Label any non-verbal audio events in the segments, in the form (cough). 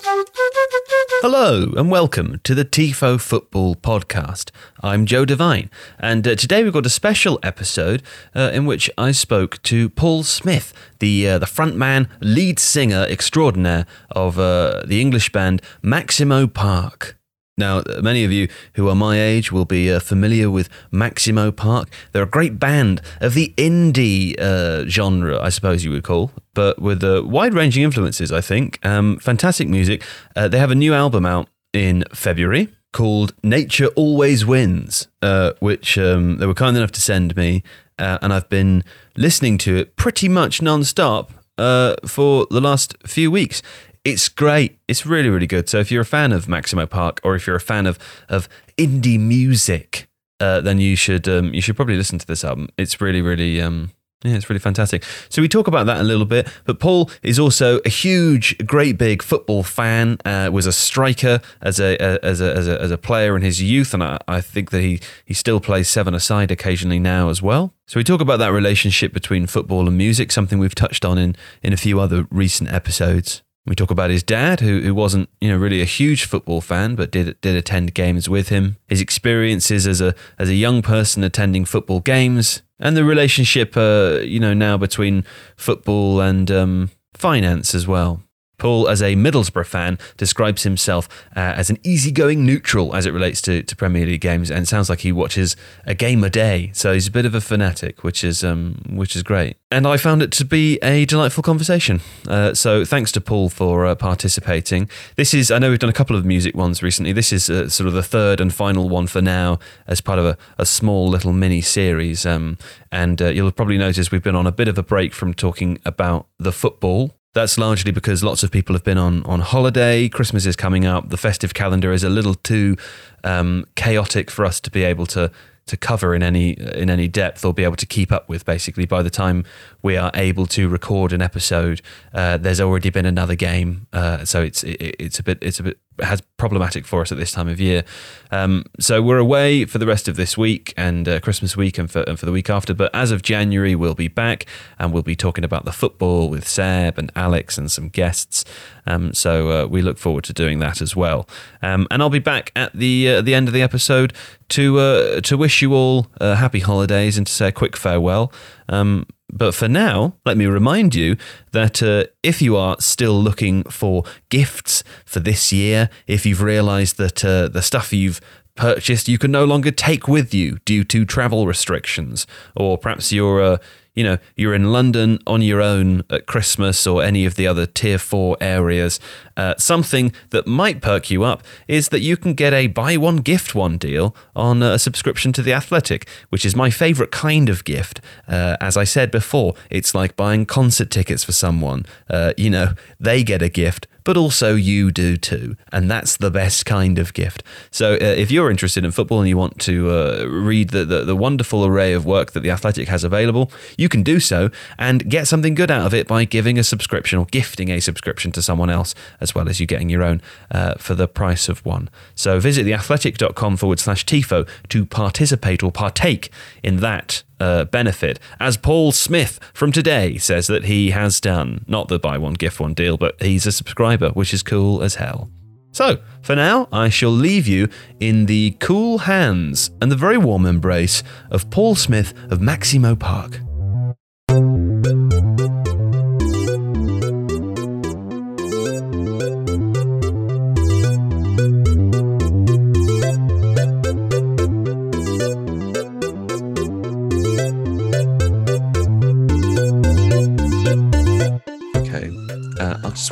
Hello and welcome to the TIFO Football Podcast. I'm Joe Devine, and uh, today we've got a special episode uh, in which I spoke to Paul Smith, the uh, the frontman, lead singer extraordinaire of uh, the English band Maximo Park. Now, many of you who are my age will be uh, familiar with Maximo Park. They're a great band of the indie uh, genre, I suppose you would call, but with uh, wide ranging influences, I think. Um, fantastic music. Uh, they have a new album out in February called Nature Always Wins, uh, which um, they were kind enough to send me. Uh, and I've been listening to it pretty much non stop for the last few weeks. It's great. It's really, really good. So if you're a fan of Maximo Park or if you're a fan of, of indie music, uh, then you should um, you should probably listen to this album. It's really, really um, yeah, it's really fantastic. So we talk about that a little bit, but Paul is also a huge, great big football fan. Uh, was a striker as a, as a as a as a player in his youth, and I, I think that he he still plays seven aside occasionally now as well. So we talk about that relationship between football and music, something we've touched on in in a few other recent episodes. We talk about his dad, who, who wasn't, you know, really a huge football fan, but did did attend games with him. His experiences as a as a young person attending football games, and the relationship, uh, you know, now between football and um, finance as well. Paul, as a Middlesbrough fan, describes himself uh, as an easygoing neutral as it relates to, to Premier League games, and sounds like he watches a game a day. So he's a bit of a fanatic, which is um, which is great. And I found it to be a delightful conversation. Uh, so thanks to Paul for uh, participating. This is I know we've done a couple of music ones recently. This is uh, sort of the third and final one for now, as part of a, a small little mini series. Um, and uh, you'll probably notice we've been on a bit of a break from talking about the football that's largely because lots of people have been on, on holiday. Christmas is coming up. The festive calendar is a little too um, chaotic for us to be able to to cover in any in any depth or be able to keep up with. Basically, by the time we are able to record an episode, uh, there's already been another game, uh, so it's it, it's a bit it's a bit has problematic for us at this time of year. Um, so we're away for the rest of this week and uh, Christmas week and for, and for the week after. But as of January, we'll be back and we'll be talking about the football with Seb and Alex and some guests. Um, so uh, we look forward to doing that as well. Um, and I'll be back at the uh, the end of the episode to uh, to wish you all happy holidays and to say a quick farewell. Um, but for now, let me remind you that uh, if you are still looking for gifts for this year, if you've realized that uh, the stuff you've purchased you can no longer take with you due to travel restrictions, or perhaps you're uh, you know, you're in London on your own at Christmas or any of the other tier four areas, uh, something that might perk you up is that you can get a buy one, gift one deal on a subscription to The Athletic, which is my favorite kind of gift. Uh, as I said before, it's like buying concert tickets for someone. Uh, you know, they get a gift but also you do too. And that's the best kind of gift. So uh, if you're interested in football and you want to uh, read the, the, the, wonderful array of work that The Athletic has available, you can do so and get something good out of it by giving a subscription or gifting a subscription to someone else, as well as you getting your own uh, for the price of one. So visit theathletic.com forward slash TIFO to participate or partake in that uh, benefit, as Paul Smith from today says that he has done. Not the buy one, gift one deal, but he's a subscriber, which is cool as hell. So, for now, I shall leave you in the cool hands and the very warm embrace of Paul Smith of Maximo Park.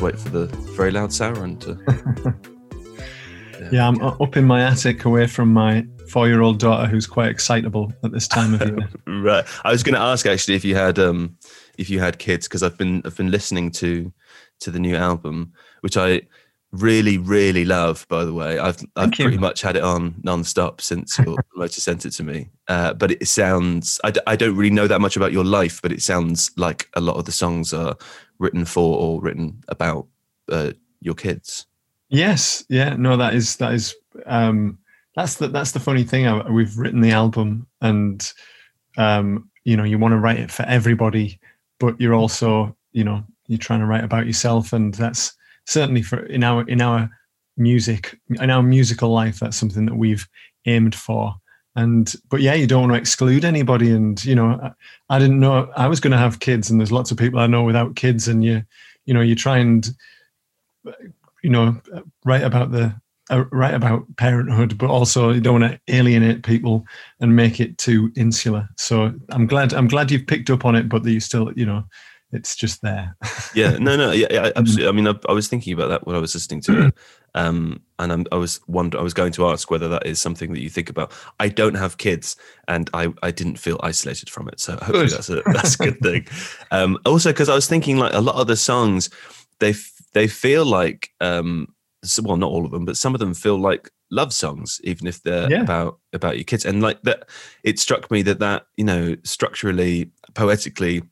Wait for the very loud siren to. (laughs) yeah, yeah, I'm up in my attic away from my four-year-old daughter, who's quite excitable at this time of year. (laughs) right. I was going to ask actually if you had um if you had kids because I've been I've been listening to to the new album, which I really really love. By the way, I've I've pretty much had it on non-stop since your (laughs) promoter sent it to me. Uh, but it sounds I d- I don't really know that much about your life, but it sounds like a lot of the songs are written for or written about uh, your kids. Yes, yeah, no, that is that is um, that's the that's the funny thing. I, we've written the album, and um, you know, you want to write it for everybody, but you're also, you know, you're trying to write about yourself, and that's certainly for in our in our music in our musical life. That's something that we've aimed for and but yeah you don't want to exclude anybody and you know I, didn't know i was going to have kids and there's lots of people i know without kids and you you know you try and you know write about the uh, write about parenthood but also you don't want to alienate people and make it too insular. So i'm glad i'm glad you've picked up on it but that you still you know it's just there. Yeah no no yeah, yeah (laughs) absolutely. I mean I, I, was thinking about that when i was listening to it um, and I'm, i was wonder, I was going to ask whether that is something that you think about. I don't have kids, and I, I didn't feel isolated from it, so hopefully good. that's a that's a good thing. (laughs) Um, also, because I was thinking like a lot of the songs, they they feel like um, well, not all of them, but some of them feel like love songs, even if they're yeah. about about your kids. And like that, it struck me that that you know structurally, poetically,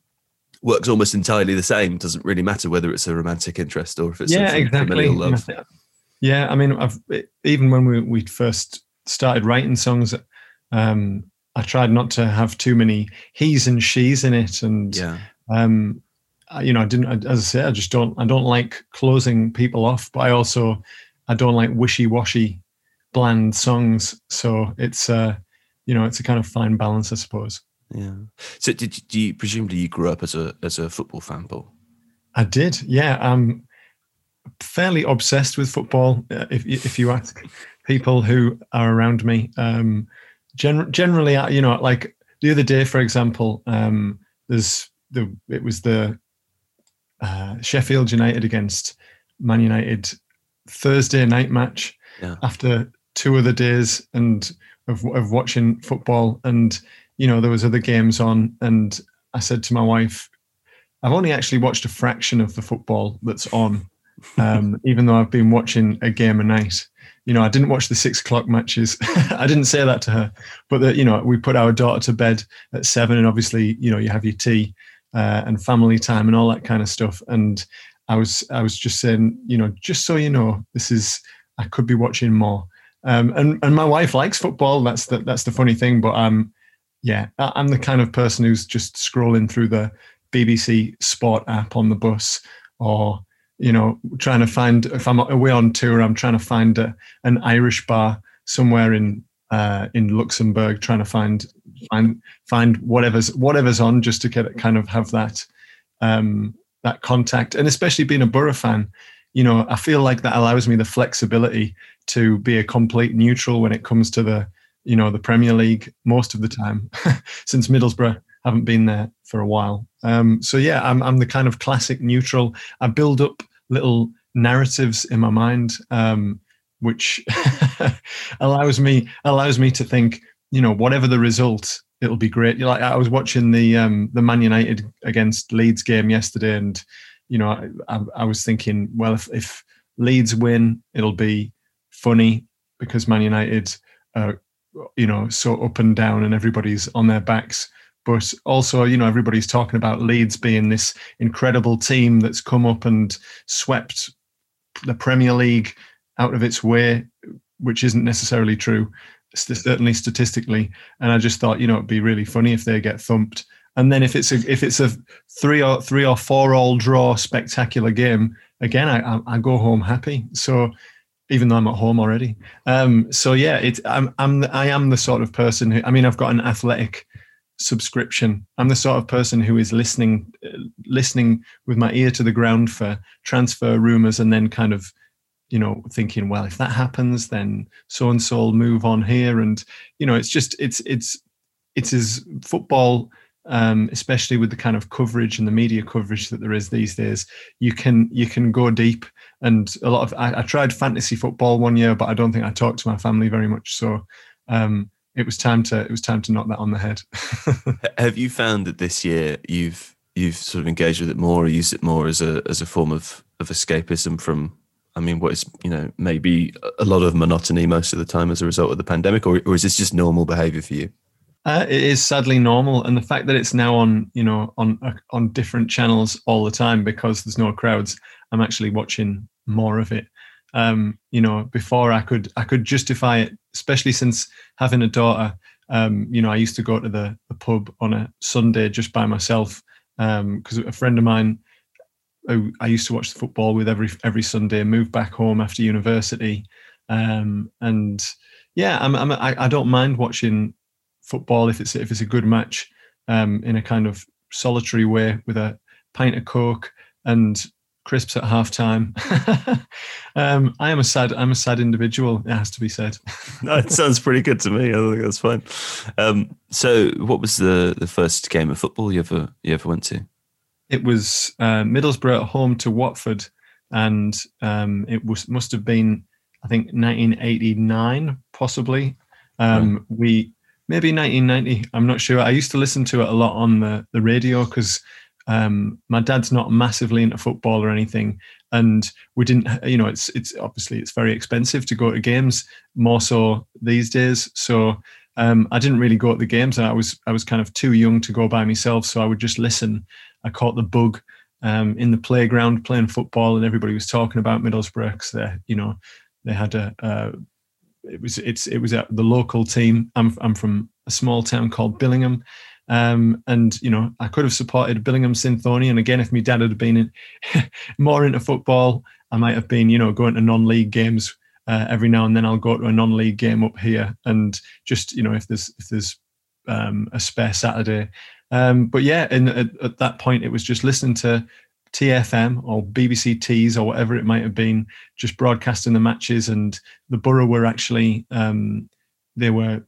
works almost entirely the same. Doesn't really matter whether it's a romantic interest or if it's yeah, exactly. familial love. Yeah, I mean, I've, even when we we first started writing songs, um, I tried not to have too many he's and she's in it, and yeah. um, you know, I didn't. As I said, I just don't. I don't like closing people off, but I also I don't like wishy washy, bland songs. So it's uh, you know, it's a kind of fine balance, I suppose. Yeah. So did do you presumably you grew up as a as a football fan, Paul? I did. Yeah. Um, fairly obsessed with football. Uh, if if you ask people who are around me, um, gen- generally, uh, you know, like the other day, for example, um, there's the it was the uh, Sheffield United against Man United Thursday night match yeah. after two other days and of of watching football, and you know there was other games on, and I said to my wife, I've only actually watched a fraction of the football that's on um, even though I've been watching a game a night. You know, I didn't watch the six o'clock matches. (laughs) I didn't say that to her, but that you know, we put our daughter to bed at seven, and obviously, you know, you have your tea uh, and family time and all that kind of stuff. And I was, I was just saying, you know, just so you know, this is, I could be watching more. Um, and and my wife likes football. That's the that's the funny thing. But I'm, yeah, I'm the kind of person who's just scrolling through the BBC Sport app on the bus or you know, trying to find if I'm away on tour, I'm trying to find a, an Irish bar somewhere in uh, in Luxembourg, trying to find find find whatever's whatever's on, just to get kind of have that um, that contact, and especially being a Borough fan, you know, I feel like that allows me the flexibility to be a complete neutral when it comes to the you know the Premier League most of the time, (laughs) since Middlesbrough haven't been there for a while. Um, so yeah, I'm I'm the kind of classic neutral. I build up little narratives in my mind, um, which (laughs) allows me allows me to think, you know, whatever the result, it'll be great. Like I was watching the um, the Man United against Leeds game yesterday, and you know, I, I, I was thinking, well, if, if Leeds win, it'll be funny because Man United, are, you know, so up and down, and everybody's on their backs but also you know everybody's talking about Leeds being this incredible team that's come up and swept the Premier League out of its way, which isn't necessarily true. certainly statistically. And I just thought, you know, it'd be really funny if they get thumped. And then if it's a if it's a three or three or four all draw spectacular game, again, I, I go home happy. So even though I'm at home already. Um, so yeah, it's I'm I'm I am the sort of person who I mean I've got an athletic subscription. I'm the sort of person who is listening listening with my ear to the ground for transfer rumors and then kind of you know thinking well if that happens then so and so will move on here and you know it's just it's it's it's as football um, especially with the kind of coverage and the media coverage that there is these days, you can you can go deep. And a lot of I, I tried fantasy football one year, but I don't think I talked to my family very much. So um, it was time to it was time to knock that on the head. (laughs) Have you found that this year you've you've sort of engaged with it more, or used it more as a as a form of of escapism from I mean, what is you know maybe a lot of monotony most of the time as a result of the pandemic, or, or is this just normal behaviour for you? Uh, it is sadly normal, and the fact that it's now on, you know, on uh, on different channels all the time because there's no crowds. I'm actually watching more of it. Um, you know, before I could I could justify it, especially since having a daughter. Um, you know, I used to go to the, the pub on a Sunday just by myself because um, a friend of mine who I used to watch the football with every every Sunday moved back home after university, um, and yeah, I'm, I'm I, I don't mind watching football if it's if it's a good match um, in a kind of solitary way with a pint of coke and crisps at half time. (laughs) um, I am a sad I'm a sad individual. It has to be said. (laughs) no, it sounds pretty good to me. I think that's fine. Um, so, what was the the first game of football you ever you ever went to? It was uh, Middlesbrough at home to Watford, and um, it was must have been I think 1989 possibly. Um, right. We maybe 1990. I'm not sure. I used to listen to it a lot on the, the radio because um, my dad's not massively into football or anything, and we didn't. You know, it's it's obviously it's very expensive to go to games, more so these days. So um, I didn't really go to the games. I was I was kind of too young to go by myself, so I would just listen. I caught the bug um, in the playground playing football, and everybody was talking about Middlesbrough because they, you know, they had a, a it was it's it was at the local team. I'm I'm from a small town called Billingham, um, and you know I could have supported Billingham Synthonia again if my dad had been in, (laughs) more into football. I might have been you know going to non-league games uh, every now and then. I'll go to a non-league game up here, and just you know if there's if there's um, a spare Saturday. Um, but yeah, and at, at that point it was just listening to TFM or BBC Tees or whatever it might have been, just broadcasting the matches. And the borough were actually um, they were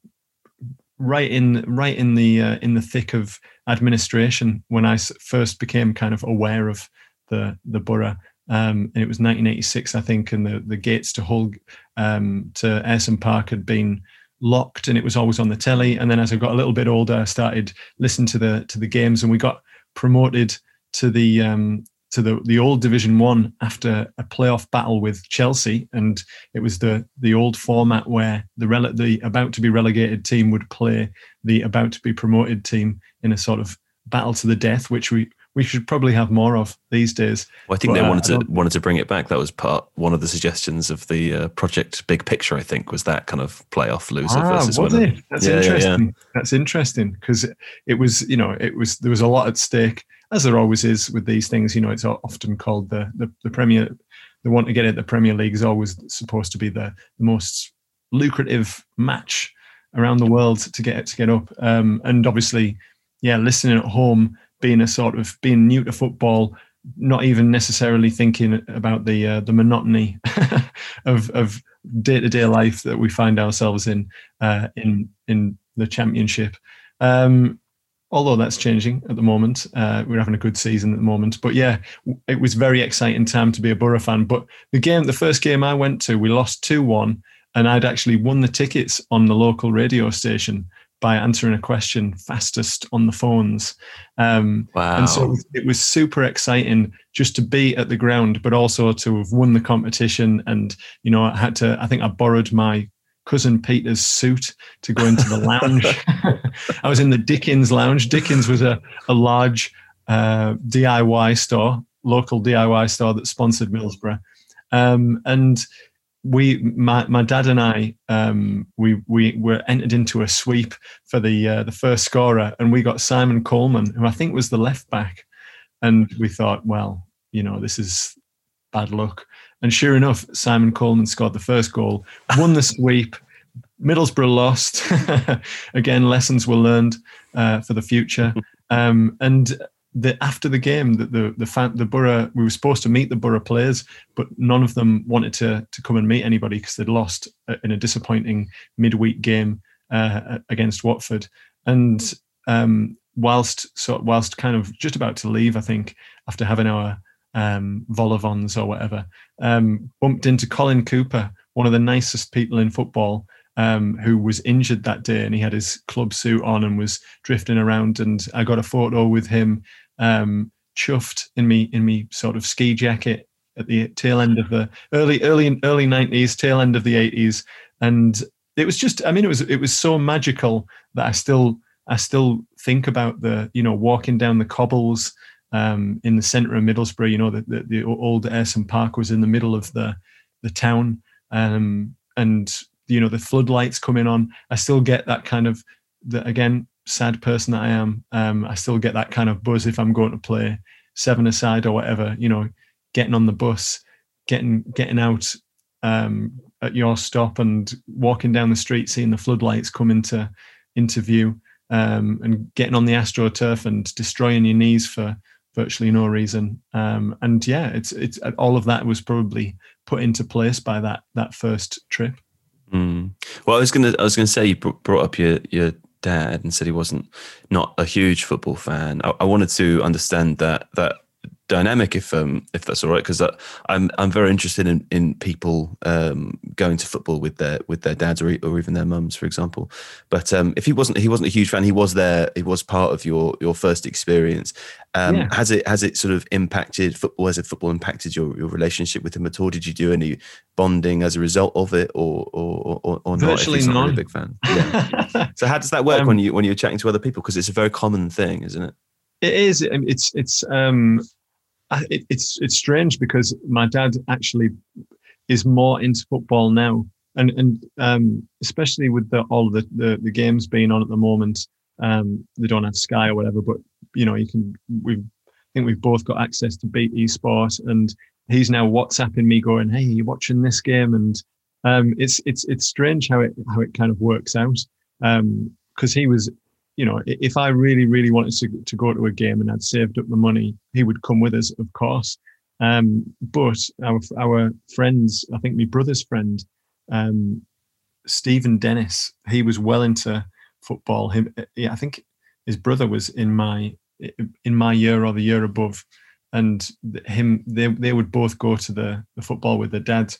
right in right in the uh, in the thick of administration when I first became kind of aware of the the borough. Um, and it was 1986, I think, and the the gates to Hull um, to Ayresome Park had been locked, and it was always on the telly. And then as I got a little bit older, I started listening to the to the games, and we got promoted to the um, to the, the old Division One after a playoff battle with Chelsea, and it was the the old format where the rele- the about to be relegated team would play the about to be promoted team in a sort of battle to the death, which we we should probably have more of these days. Well, I think but, they uh, wanted uh, to wanted to bring it back. That was part one of the suggestions of the uh, project Big Picture. I think was that kind of playoff loser ah, versus was winner. It? That's yeah, interesting. Yeah, yeah. That's interesting because it was you know it was there was a lot at stake as there always is with these things, you know, it's often called the the, the Premier. The one to get at the Premier League is always supposed to be the, the most lucrative match around the world to get to get up. Um, and obviously, yeah, listening at home, being a sort of being new to football, not even necessarily thinking about the uh, the monotony (laughs) of of day to day life that we find ourselves in uh, in in the championship. Um, although that's changing at the moment. Uh, we're having a good season at the moment. But yeah, it was very exciting time to be a Borough fan. But the game, the first game I went to, we lost 2 1, and I'd actually won the tickets on the local radio station by answering a question fastest on the phones. Um, wow. And so it was super exciting just to be at the ground, but also to have won the competition. And, you know, I had to, I think I borrowed my cousin Peter's suit to go into the lounge. (laughs) (laughs) I was in the Dickens lounge. Dickens was a, a large uh, DIY store, local DIY store that sponsored Middlesbrough. Um, and we my, my dad and I um, we we were entered into a sweep for the uh, the first scorer, and we got Simon Coleman, who I think was the left back, and we thought, well, you know, this is bad luck. And sure enough, Simon Coleman scored the first goal, won the sweep. Middlesbrough lost. (laughs) Again, lessons were learned uh, for the future. Um, and the, after the game, the the the, fan, the Borough we were supposed to meet the Borough players, but none of them wanted to to come and meet anybody because they'd lost uh, in a disappointing midweek game uh, against Watford. And um, whilst so whilst kind of just about to leave, I think after having our um, vol-au-vents or whatever, um, bumped into Colin Cooper, one of the nicest people in football, um, who was injured that day, and he had his club suit on and was drifting around. And I got a photo with him, um, chuffed in me in me sort of ski jacket at the tail end of the early early early nineties, tail end of the eighties, and it was just. I mean, it was it was so magical that I still I still think about the you know walking down the cobbles um, in the centre of Middlesbrough. You know, the, the, the old Ayresome Park was in the middle of the the town, um, and you know the floodlights coming on. I still get that kind of the, again sad person that I am. Um, I still get that kind of buzz if I'm going to play seven aside or whatever. You know, getting on the bus, getting getting out um, at your stop and walking down the street, seeing the floodlights come into into view. Um, and getting on the astroturf and destroying your knees for virtually no reason. Um, and yeah, it's it's all of that was probably put into place by that that first trip. Mm. Well, I was gonna I was gonna say you brought up your your dad and said he wasn't not a huge football fan. I, I wanted to understand that that dynamic if um if that's all right because I'm I'm very interested in in people um going to football with their with their dads or, or even their mums for example. But um if he wasn't he wasn't a huge fan he was there he was part of your your first experience. Um yeah. has it has it sort of impacted football has it football impacted your your relationship with him at all? Did you do any bonding as a result of it or or or, or virtually not, not. a big fan? Yeah. So how does that work um, when you when you're chatting to other people? Because it's a very common thing isn't it? It is. It's it's um it, it's it's strange because my dad actually is more into football now, and and um, especially with the, all the, the, the games being on at the moment. Um, they don't have Sky or whatever, but you know you can. We I think we've both got access to BT Sport, and he's now WhatsApping me, going, "Hey, you watching this game?" And um, it's it's it's strange how it how it kind of works out because um, he was you know, if I really, really wanted to, to go to a game and I'd saved up the money, he would come with us, of course. Um, but our our friends, I think my brother's friend, um, Stephen Dennis, he was well into football. Him, yeah, I think his brother was in my in my year or the year above, and him they they would both go to the, the football with their dad,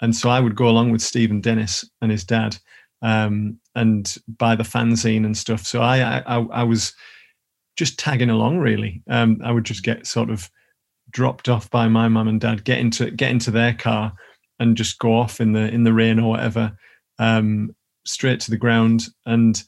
and so I would go along with Stephen Dennis and his dad, um, and buy the fanzine and stuff. So I, I, I was just tagging along really. Um, I would just get sort of dropped off by my mum and dad, get into get into their car, and just go off in the in the rain or whatever, um, straight to the ground. And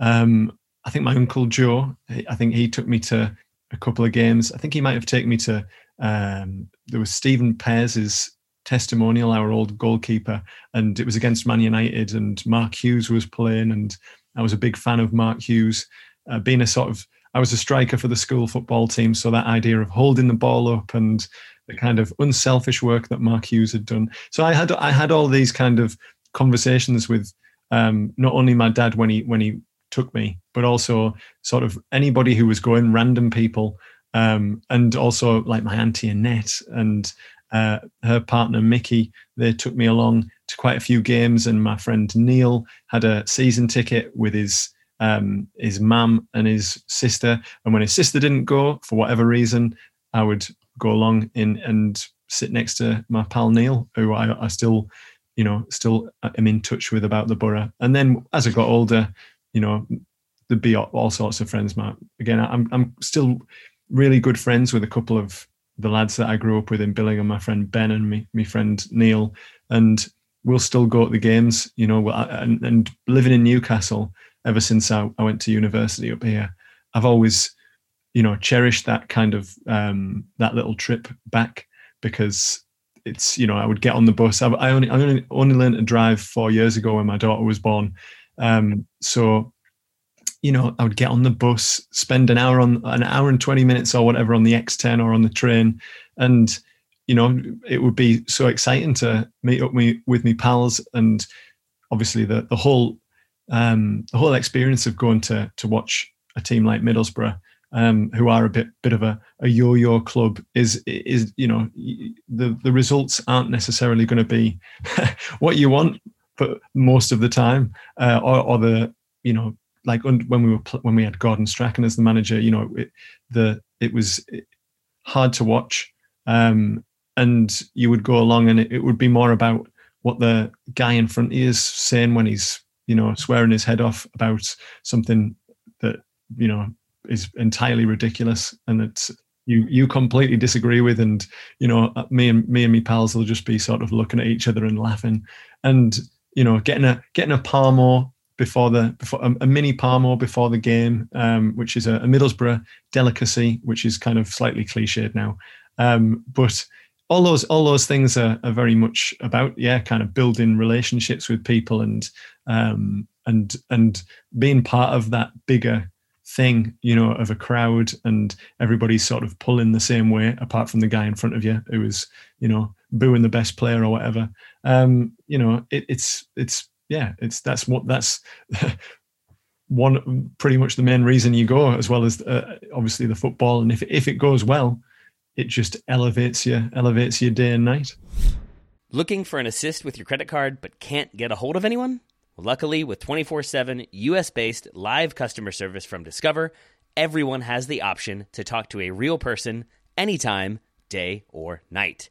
um, I think my uncle Joe, I think he took me to a couple of games. I think he might have taken me to. Um, there was Stephen Pears's testimonial, our old goalkeeper, and it was against Man United, and Mark Hughes was playing, and I was a big fan of Mark Hughes, uh, being a sort of I was a striker for the school football team, so that idea of holding the ball up and the kind of unselfish work that Mark Hughes had done. So I had I had all these kind of conversations with um, not only my dad when he when he took me, but also sort of anybody who was going, random people, um, and also like my auntie Annette and uh, her partner Mickey, they took me along to quite a few games, and my friend Neil had a season ticket with his um, his mum and his sister. And when his sister didn't go for whatever reason, I would go along in and sit next to my pal Neil, who I, I still, you know, still am in touch with about the borough. And then as I got older, you know, there'd be all, all sorts of friends. My again, I'm I'm still really good friends with a couple of the lads that I grew up with in Billingham, my friend Ben and me, my friend Neil, and we'll still go to the games, you know, and, and living in Newcastle ever since I, I, went to university up here, I've always, you know, cherished that kind of, um, that little trip back because it's you know I would get on the bus. I, I only I only only learned to drive four years ago when my daughter was born. Um, so you know I would get on the bus, spend an hour on an hour and twenty minutes or whatever on the X10 or on the train, and you know it would be so exciting to meet up me with me pals and obviously the the whole um, the whole experience of going to to watch a team like Middlesbrough um, who are a bit bit of a, a yo-yo club is is you know the the results aren't necessarily going to be (laughs) what you want but most of the time uh, or, or the you know like when we were when we had Gordon Strachan as the manager you know it, the it was hard to watch um, and you would go along and it, it would be more about what the guy in front is saying when he's you know swearing his head off about something that you know is entirely ridiculous and that you you completely disagree with and you know uh, me and me and me pals will just be sort of looking at each other and laughing. And you know getting a getting a parmo before the before a, a mini parmo before the game um, which is a, a, Middlesbrough delicacy which is kind of slightly cliched now um, but all those all those things are, are very much about yeah kind of building relationships with people and um, and and being part of that bigger thing, you know, of a crowd and everybody's sort of pulling the same way, apart from the guy in front of you who was, you know, booing the best player or whatever. Um, you know, it, it's it's yeah, it's that's what that's (laughs) one pretty much the main reason you go, as well as uh, obviously the football. And if if it goes well, it just elevates you, elevates your day and night. Looking for an assist with your credit card, but can't get a hold of anyone? Luckily, with 24 7 US based live customer service from Discover, everyone has the option to talk to a real person anytime, day or night.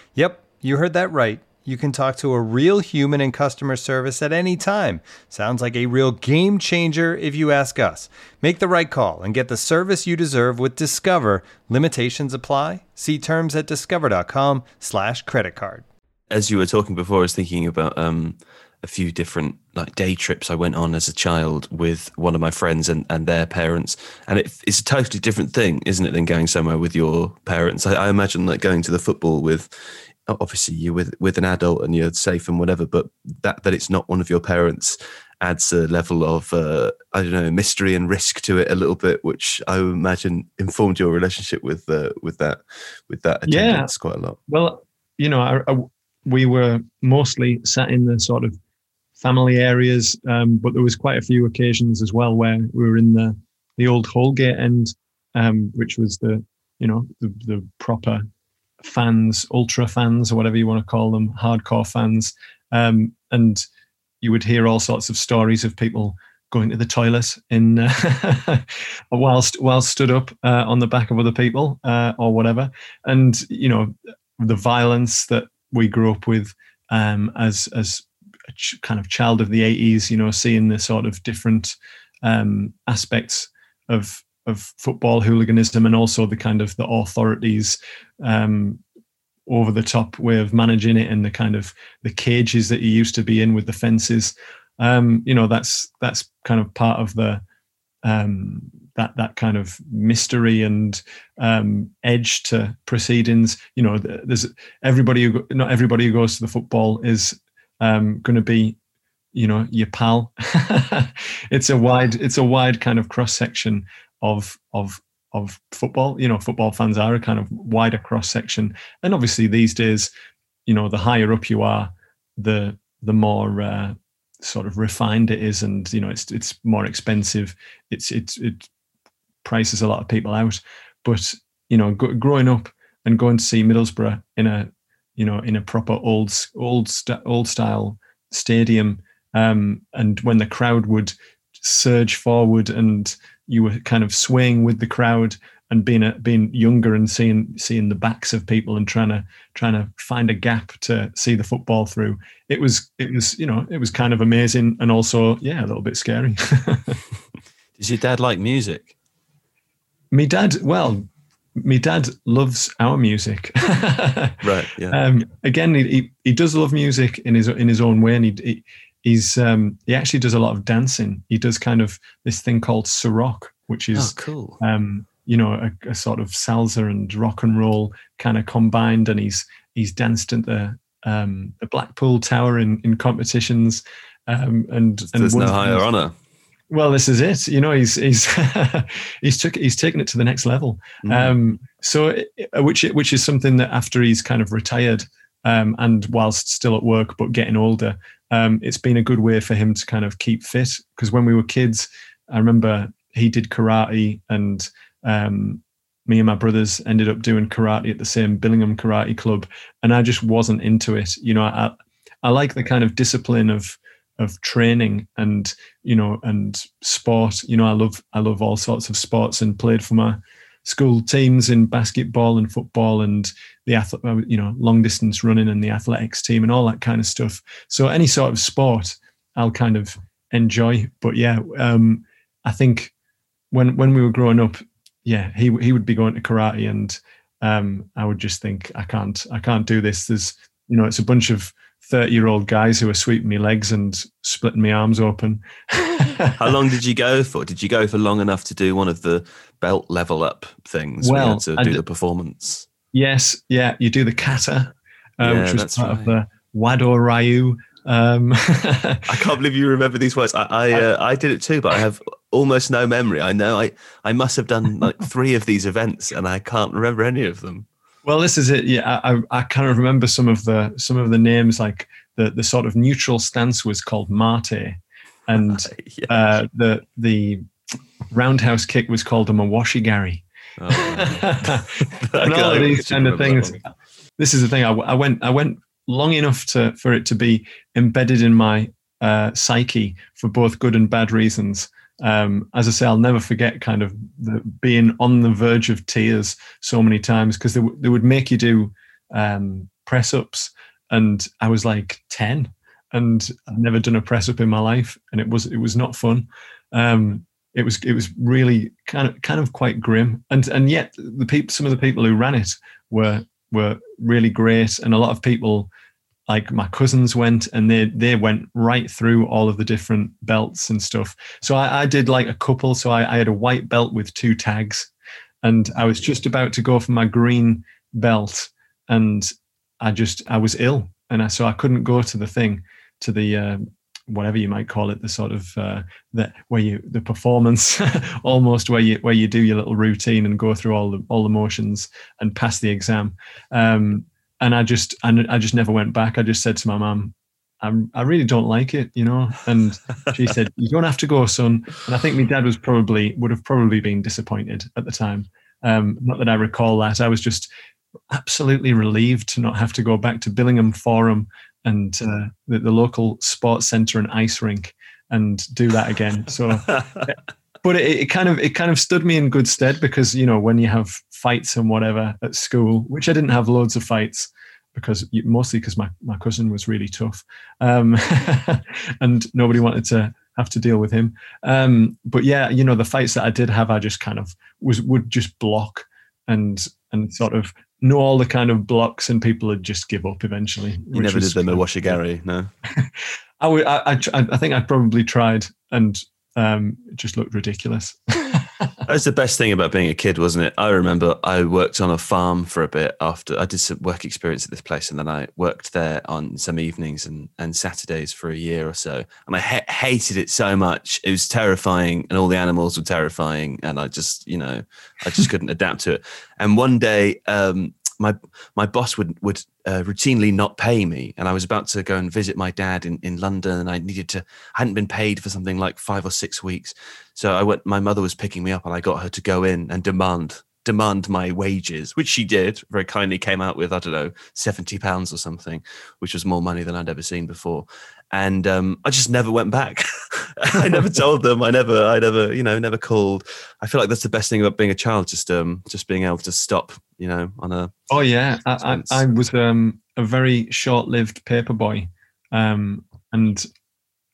Yep, you heard that right. You can talk to a real human in customer service at any time. Sounds like a real game changer if you ask us. Make the right call and get the service you deserve with Discover. Limitations apply. See terms at discover.com/slash credit card as you were talking before, I was thinking about um, a few different like day trips I went on as a child with one of my friends and, and their parents, and it, it's a totally different thing, isn't it, than going somewhere with your parents? I, I imagine like going to the football with obviously you're with with an adult and you're safe and whatever, but that that it's not one of your parents adds a level of uh, I don't know mystery and risk to it a little bit, which I imagine informed your relationship with uh, with that with that attendance yeah. quite a lot. Well, you know, I, I, we were mostly sat in the sort of family areas, um, but there was quite a few occasions as well where we were in the the old Holgate end, um, which was the you know the, the proper fans, ultra fans, or whatever you want to call them, hardcore fans, um, and you would hear all sorts of stories of people going to the toilet in (laughs) uh, whilst whilst stood up uh, on the back of other people uh, or whatever, and you know the violence that we grew up with um, as as ch- kind of child of the 80s you know seeing the sort of different um, aspects of of football hooliganism and also the kind of the authorities um, over the top way of managing it and the kind of the cages that you used to be in with the fences um, you know that's that's kind of part of the um, that that kind of mystery and um, edge to proceedings. You know, there's everybody who not everybody who goes to the football is um, going to be, you know, your pal. (laughs) it's a wide it's a wide kind of cross section of of of football. You know, football fans are a kind of wider cross section, and obviously these days, you know, the higher up you are, the the more uh, sort of refined it is, and you know, it's it's more expensive. It's it's it prices a lot of people out. But you know, go, growing up and going to see Middlesbrough in a you know in a proper old old st- old style stadium, um, and when the crowd would surge forward and you were kind of swaying with the crowd and being a, being younger and seeing seeing the backs of people and trying to trying to find a gap to see the football through. It was it was you know it was kind of amazing and also yeah a little bit scary. (laughs) Does your dad like music? Me dad, well, me dad loves our music. (laughs) right. Yeah. Um, again, he, he, he does love music in his in his own way, and he, he he's um, he actually does a lot of dancing. He does kind of this thing called Ceroc, which is oh, cool. Um, you know, a, a, sort of salsa and rock and roll kind of combined, and he's he's danced at the um, the Blackpool Tower in in competitions. Um, and, and there's no higher honor. Well, this is it. You know, he's he's (laughs) he's took he's taken it to the next level. Mm. Um, so, which which is something that after he's kind of retired, um, and whilst still at work but getting older, um, it's been a good way for him to kind of keep fit. Because when we were kids, I remember he did karate, and um, me and my brothers ended up doing karate at the same Billingham Karate Club, and I just wasn't into it. You know, I I like the kind of discipline of of training and you know and sport. You know, I love I love all sorts of sports and played for my school teams in basketball and football and the athlete, you know, long distance running and the athletics team and all that kind of stuff. So any sort of sport, I'll kind of enjoy. But yeah, um, I think when when we were growing up, yeah, he he would be going to karate, and um, I would just think I can't I can't do this. There's you know, it's a bunch of 30 year old guys who were sweeping me legs and splitting my arms open. (laughs) How long did you go for? Did you go for long enough to do one of the belt level up things? Well, to do the performance. Yes, yeah, you do the kata, uh, yeah, which was part right. of the Wado Ryu. Um, (laughs) I can't believe you remember these words. I I, uh, I, did it too, but I have almost no memory. I know I I must have done like (laughs) three of these events, and I can't remember any of them. Well, this is it. Yeah, I, I kind of remember some of the some of the names. Like the the sort of neutral stance was called mate, and (laughs) yeah. uh, the the roundhouse kick was called a mawashi geri. Oh, (laughs) (laughs) and all of these kind of things. This is the thing. I, I, went. I went long enough to for it to be embedded in my uh, psyche for both good and bad reasons. Um, as I say, I'll never forget kind of the, being on the verge of tears so many times because they, w- they would make you do um, press ups, and I was like ten, and I've never done a press up in my life, and it was it was not fun. Um, it was it was really kind of kind of quite grim, and and yet the people some of the people who ran it were were really great, and a lot of people like my cousins went and they they went right through all of the different belts and stuff. So I, I did like a couple. So I, I had a white belt with two tags, and I was just about to go for my green belt, and I just I was ill, and I, so I couldn't go to the thing to the uh, whatever you might call it, the sort of uh, the where you the performance (laughs) almost where you where you do your little routine and go through all the all the motions and pass the exam. Um, and I just and I just never went back. I just said to my mum, I, I really don't like it, you know. And she said, "You don't have to go, son." And I think my dad was probably would have probably been disappointed at the time. Um, not that I recall that. I was just absolutely relieved to not have to go back to Billingham Forum and uh, the, the, local sports centre and ice rink and do that again. So, (laughs) but it, it, kind of it kind of stood me in good stead because you know when you have fights and whatever at school, which I didn't have loads of fights because mostly because my, my cousin was really tough um, (laughs) and nobody wanted to have to deal with him. Um, but yeah, you know the fights that I did have, I just kind of was would just block and and sort of know all the kind of blocks, and people would just give up eventually. You never did the Mawashi geri, no. (laughs) I, would, I, I, I think I probably tried, and um, it just looked ridiculous. (laughs) That's the best thing about being a kid, wasn't it? I remember I worked on a farm for a bit after I did some work experience at this place, and then I worked there on some evenings and, and Saturdays for a year or so. And I ha- hated it so much; it was terrifying, and all the animals were terrifying, and I just, you know, I just couldn't adapt to it. And one day, um, my my boss would would uh, routinely not pay me, and I was about to go and visit my dad in, in London, and I needed to I hadn't been paid for something like five or six weeks, so I went. My mother was picking me up, and I got her to go in and demand demand my wages, which she did very kindly. Came out with I don't know seventy pounds or something, which was more money than I'd ever seen before, and um, I just never went back. (laughs) I never told them. I never, I never, you know, never called. I feel like that's the best thing about being a child, just um, just being able to stop, you know, on a. Oh yeah, I, I, I was um a very short-lived paper boy, um, and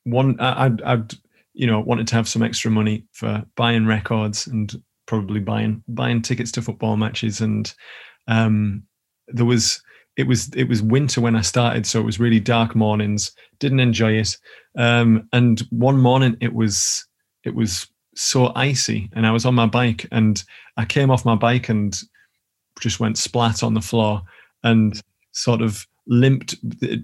one I, I'd, I'd you know wanted to have some extra money for buying records and probably buying buying tickets to football matches, and um, there was it was it was winter when I started, so it was really dark mornings. Didn't enjoy it. Um, and one morning it was it was so icy, and I was on my bike, and I came off my bike and just went splat on the floor, and sort of limped.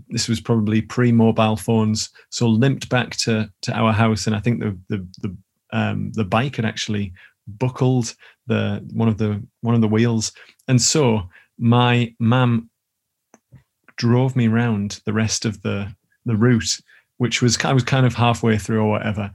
This was probably pre-mobile phones, so limped back to to our house, and I think the the the um, the bike had actually buckled the one of the one of the wheels, and so my mum drove me round the rest of the the route, which was I was kind of halfway through or whatever,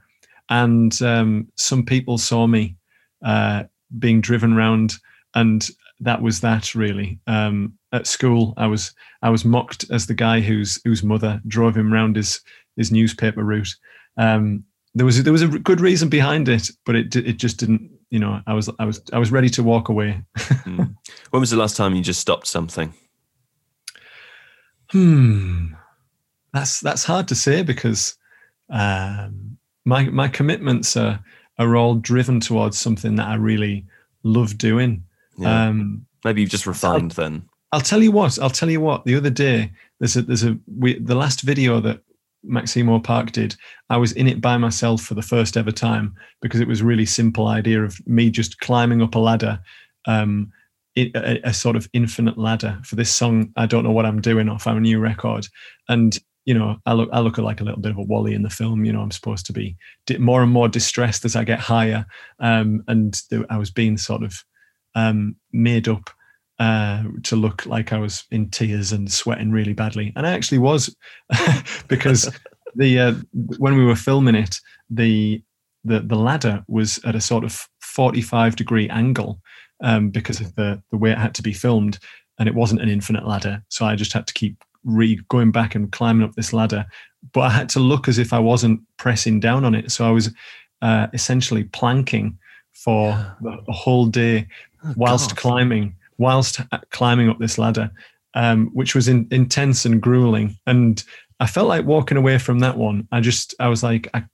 and um, some people saw me uh, being driven round, and that was that really. Um, at school, I was I was mocked as the guy whose whose mother drove him round his his newspaper route. Um, there was there was a good reason behind it, but it it just didn't. You know, I was I was I was ready to walk away. (laughs) mm. When was the last time you just stopped something? Hmm, that's that's hard to say because um, my my commitments are are all driven towards something that I really love doing. Yeah. Um, Maybe you've just refined I'll, then. I'll tell you what. I'll tell you what. The other day, there's a there's a we, the last video that Maximo Park did. I was in it by myself for the first ever time because it was a really simple idea of me just climbing up a ladder um, a, a, sort of infinite ladder for this song. I don't know what I'm doing off our new record, and you know, I look I look like a little bit of a Wally in the film. You know, I'm supposed to be more and more distressed as I get higher, um, and I was being sort of um, made up uh, to look like I was in tears and sweating really badly, and I actually was (laughs) because the uh, when we were filming it, the the the ladder was at a sort of 45 degree angle um, because of the the way it had to be filmed, and it wasn't an infinite ladder. So I just had to keep re going back and climbing up this ladder. But I had to look as if I wasn't pressing down on it. So I was uh, essentially planking for the, the whole day oh, whilst God. climbing, whilst climbing up this ladder, um, which was in, intense and grueling. And I felt like walking away from that one. I just, I was like, I,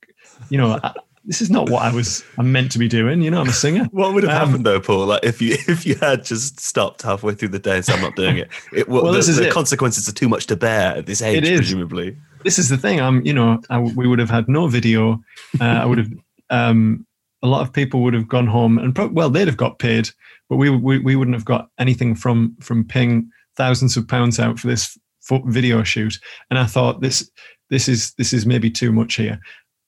you know, I, this is not what I was I'm meant to be doing. You know, I'm a singer. what would have um, happened though, Paul? Like if you (laughs) if you had just stopped halfway through the day and said, I'm not doing it. (laughs) It well, the, the consequences are too much to bear at this age, it is. presumably. This is the thing. I'm, you know, I, we would have had no video. Uh, I would have. Um, a lot of people would have gone home and pro- well, they'd have got paid, but we, we we wouldn't have got anything from from paying thousands of pounds out for this video shoot. And I thought this this is this is maybe too much here.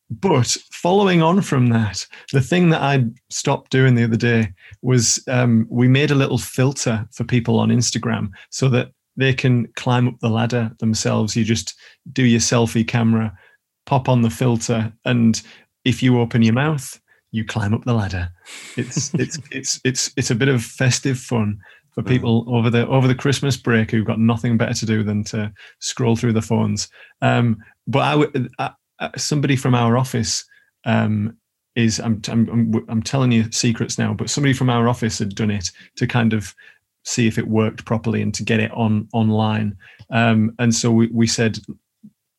But following on from that, the thing that I stopped doing the other day was um, we made a little filter for people on Instagram so that they can climb up the ladder themselves. You just do your selfie camera, pop on the filter, and if you open your mouth, you climb up the ladder. It's (laughs) it's it's it's it's a bit of festive fun for mm. people over the over the Christmas break who've got nothing better to do than to scroll through the phones. Um, but I would uh, somebody from our office um, is I'm, I'm I'm telling you secrets now, but somebody from our office had done it to kind of see if it worked properly and to get it on online. Um, and so we, we said,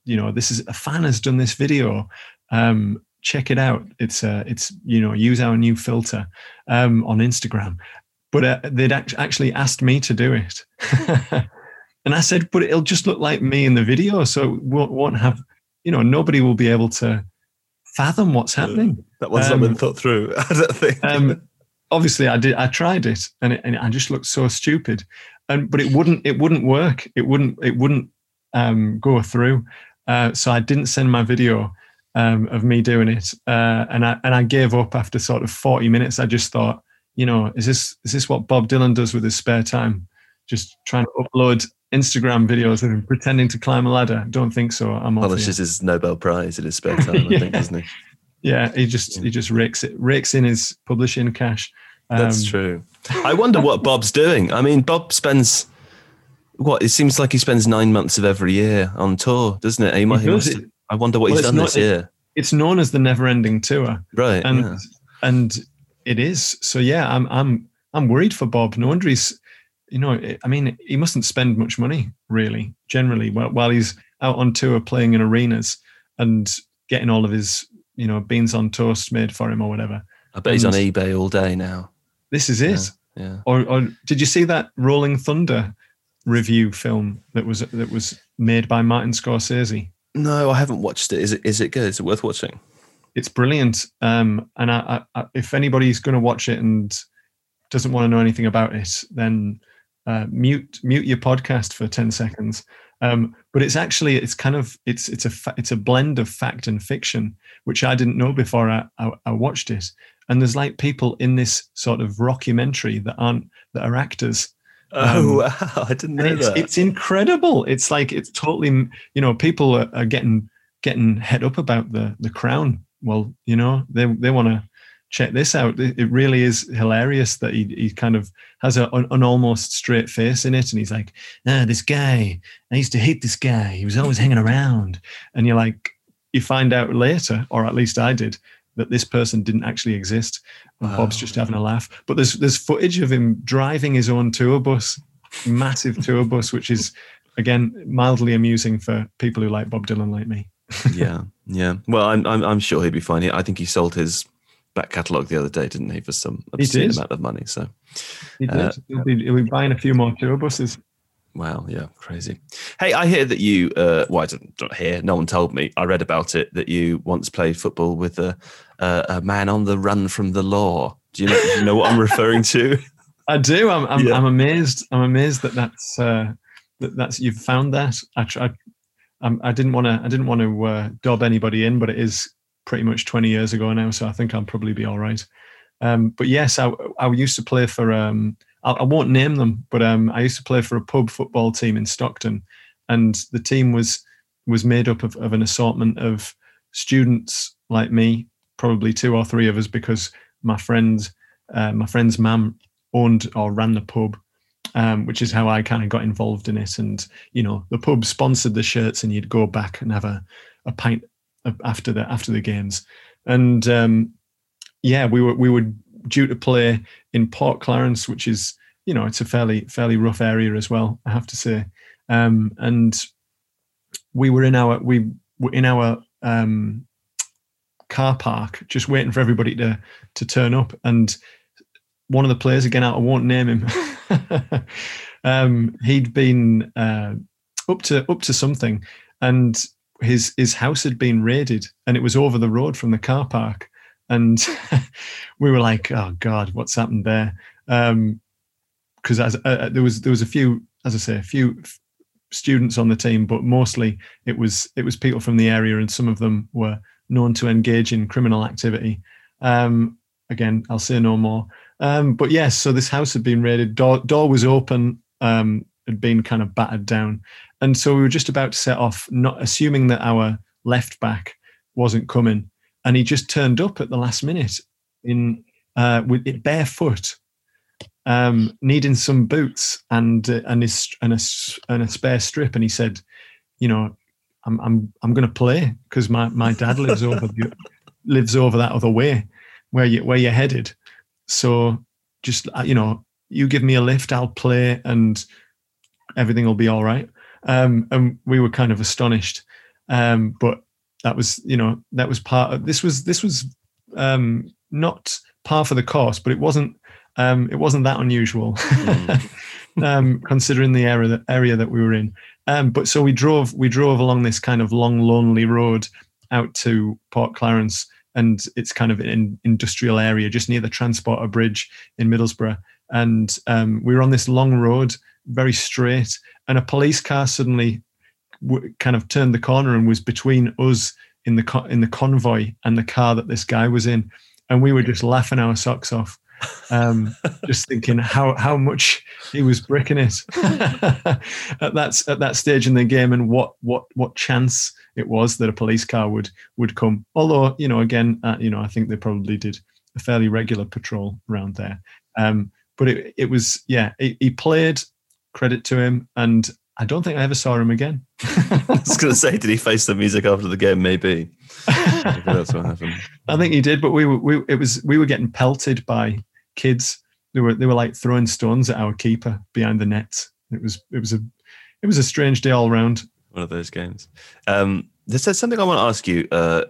you know, this is a fan has done this video. Um, check it out. It's uh, it's you know use our new filter um, on Instagram. But uh, they'd actually asked me to do it, (laughs) and I said, but it'll just look like me in the video, so it won't, won't have you know, nobody will be able to fathom what's happening. That wasn't um, been thought through. (laughs) I don't think. Um, obviously, I did. I tried it, and it, and I just looked so stupid. And but it wouldn't. It wouldn't work. It wouldn't. It wouldn't um, go through. Uh, so I didn't send my video um, of me doing it, uh, and I and I gave up after sort of forty minutes. I just thought, you know, is this is this what Bob Dylan does with his spare time? Just trying to upload Instagram videos of him pretending to climb a ladder. Don't think so. I'm Polishes his Nobel Prize in his spare (laughs) time, yeah. I think, doesn't he? Yeah, he just he just rakes it rakes in his publishing cash. Um, That's true. I wonder what (laughs) Bob's doing. I mean, Bob spends what it seems like he spends nine months of every year on tour, doesn't it? He, he, he must, I wonder what well, he's done not, this year. it's known as the Never Ending Tour, Right. and yeah. and it is. So yeah, I'm I'm I'm worried for Bob. No wonder he's, you know, I mean, he mustn't spend much money really. Generally, while while he's out on tour playing in arenas and getting all of his, you know, beans on toast made for him or whatever. I bet he's on eBay all day now. This is it. Yeah. Or, or did you see that Rolling Thunder Revue film that was that was made by Martin Scorsese? No, I haven't watched it. Is it is it good? Is it worth watching? It's brilliant. Um, and I, I, I, if anybody's going to watch it and doesn't want to know anything about it, then uh, mute mute your podcast for ten seconds. Um, but it's actually it's kind of it's it's a fa- it's a blend of fact and fiction, which I didn't know before I, I, I watched it. And there's like people in this sort of rockumentary that aren't that are actors. Oh wow! I didn't know it's, that. it's incredible. It's like it's totally, you know, people are, are getting getting head up about the the crown. Well, you know, they they want to check this out. It, really is hilarious that he he kind of has a, an, almost straight face in it, and he's like, ah, this guy. I used to hate this guy. He was always hanging around, and you're like, you find out later, or at least I did. That this person didn't actually exist, and Bob's just having a laugh. But there's there's footage of him driving his own tour bus, massive tour (laughs) bus, which is again mildly amusing for people who like Bob Dylan like me. yeah, yeah. Well, I'm, I'm I'm sure he'd be fine. I think he sold his back catalogue the other day, didn't he, for some obscene amount of money? So He did. Uh, he'll, be, he'll be buying a few more tour buses. wow, yeah, crazy. Hey, I hear that you. Uh, well, I don't, don't hear. No one told me. I read about it that you once played football with a a, a man on the run from the law. Do you know? do you know what I'm referring to? (laughs) (laughs) I do. I'm I'm, Yeah. I'm amazed. I'm amazed that that's uh, that that's you've found that. I tried. I'm, I didn't want to. I didn't want to uh, dob anybody in, but it is pretty much 20 years ago now, so I think I'll probably be all right. Um, but yes, I, I used to play for. Um, I, I won't name them, but um, I used to play for a pub football team in Stockton, and the team was was made up of, of an assortment of students like me, probably two or three of us, because my friend, uh, my friend's mum owned or ran the pub, um, which is how I kind of got involved in it. And you know, the pub sponsored the shirts, and you'd go back and have a, a pint after the after the games. And um, yeah, we were we were due to play in Port Clarence, which is you know it's a fairly fairly rough area as well, I have to say. Um, and we were in our we were in our um, car park, just waiting for everybody to to turn up. And one of the players again, I won't name him. (laughs) um, he'd been uh, up to up to something, and his his house had been raided, and it was over the road from the car park. And (laughs) we were like, "Oh God, what's happened there?" um Because as uh, there was there was a few, as I say, a few f- students on the team, but mostly it was it was people from the area, and some of them were known to engage in criminal activity. Um, again, I'll say no more. Um, but yes, so this house had been raided. Door, door was open. Um, had been kind of battered down, and so we were just about to set off, not assuming that our left back wasn't coming, and he just turned up at the last minute in uh, with it barefoot, um, needing some boots and uh, and his and a and a spare strip, and he said, you know, I'm I'm I'm going to play because my my dad lives over the, lives over that other way where you where you're headed. So just uh, you know, you give me a lift, I'll play, and everything will be all right. Um, and we were kind of astonished, um, but that was you know that was part of this was this was um, not par for the course, but it wasn't um, it wasn't that unusual. (laughs) um, considering the area that area that we were in. Um, but so we drove we drove along this kind of long lonely road out to Port Clarence, and it's kind of an industrial area just near the Transporter Bridge in Middlesbrough. And um, we were on this long road, very straight, and a police car suddenly w- kind of turned the corner and was between us in the co- in the convoy and the car that this guy was in, and we were just laughing our socks off um, (laughs) just thinking how how much he was bricking it (laughs) at that at that stage in the game, and what what what chance it was that a police car would would come. Although you know, again, uh, you know, I think they probably did a fairly regular patrol around there. Um, but it it was yeah, he, he played. Credit to him, and I don't think I ever saw him again. (laughs) (laughs) I was going to say, did he face the music after the game? Maybe. Maybe that's what happened. (laughs) I think he did, but we were we it was we were getting pelted by kids. They were they were like throwing stones at our keeper behind the net. It was it was a it was a strange day all round. One of those games. Um, there's something I want to ask you. Uh,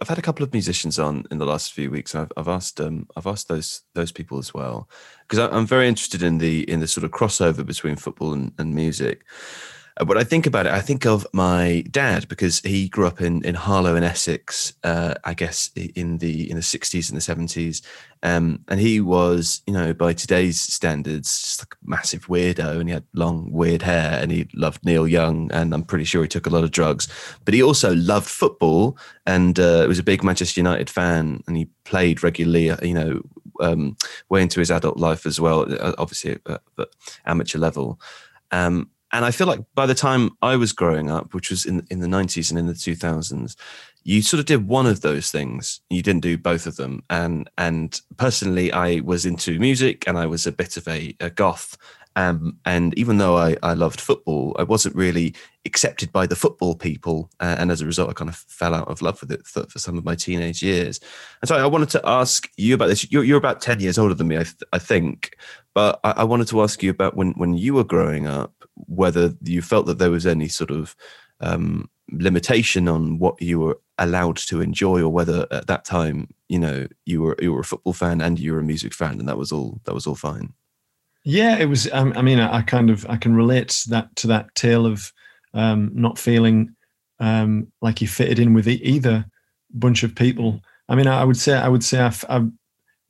I've had a couple of musicians on in the last few weeks. I've, I've asked um, I've asked those those people as well because I'm very interested in the in the sort of crossover between football and, and music. Uh, when I think about it, I think of my dad because he grew up in in Harlow in Essex. Uh, I guess in the in the sixties and the seventies, um, and he was, you know, by today's standards, just like a massive weirdo, and he had long weird hair, and he loved Neil Young, and I'm pretty sure he took a lot of drugs, but he also loved football, and uh, was a big Manchester United fan, and he played regularly, uh, you know, um, way into his adult life as well, uh, obviously at, at amateur level. Um, and I feel like by the time I was growing up, which was in in the nineties and in the two thousands, you sort of did one of those things. You didn't do both of them. And and personally, I was into music and I was a bit of a, a goth. Um, and even though I, I loved football, I wasn't really accepted by the football people. Uh, and as a result, I kind of fell out of love with it for, for, some of my teenage years. And so I wanted to ask you about this. You're, you're about 10 years older than me, I, th- I think. But I, I wanted to ask you about when, when you were growing up, whether you felt that there was any sort of um, limitation on what you were allowed to enjoy, or whether at that time, you know, you were you were a football fan and you were a music fan, and that was all that was all fine. Yeah, it was. Um, I mean, I, kind of I can relate that to that tale of um, not feeling um, like you fitted in with either bunch of people. I mean, I, would say I would say I, I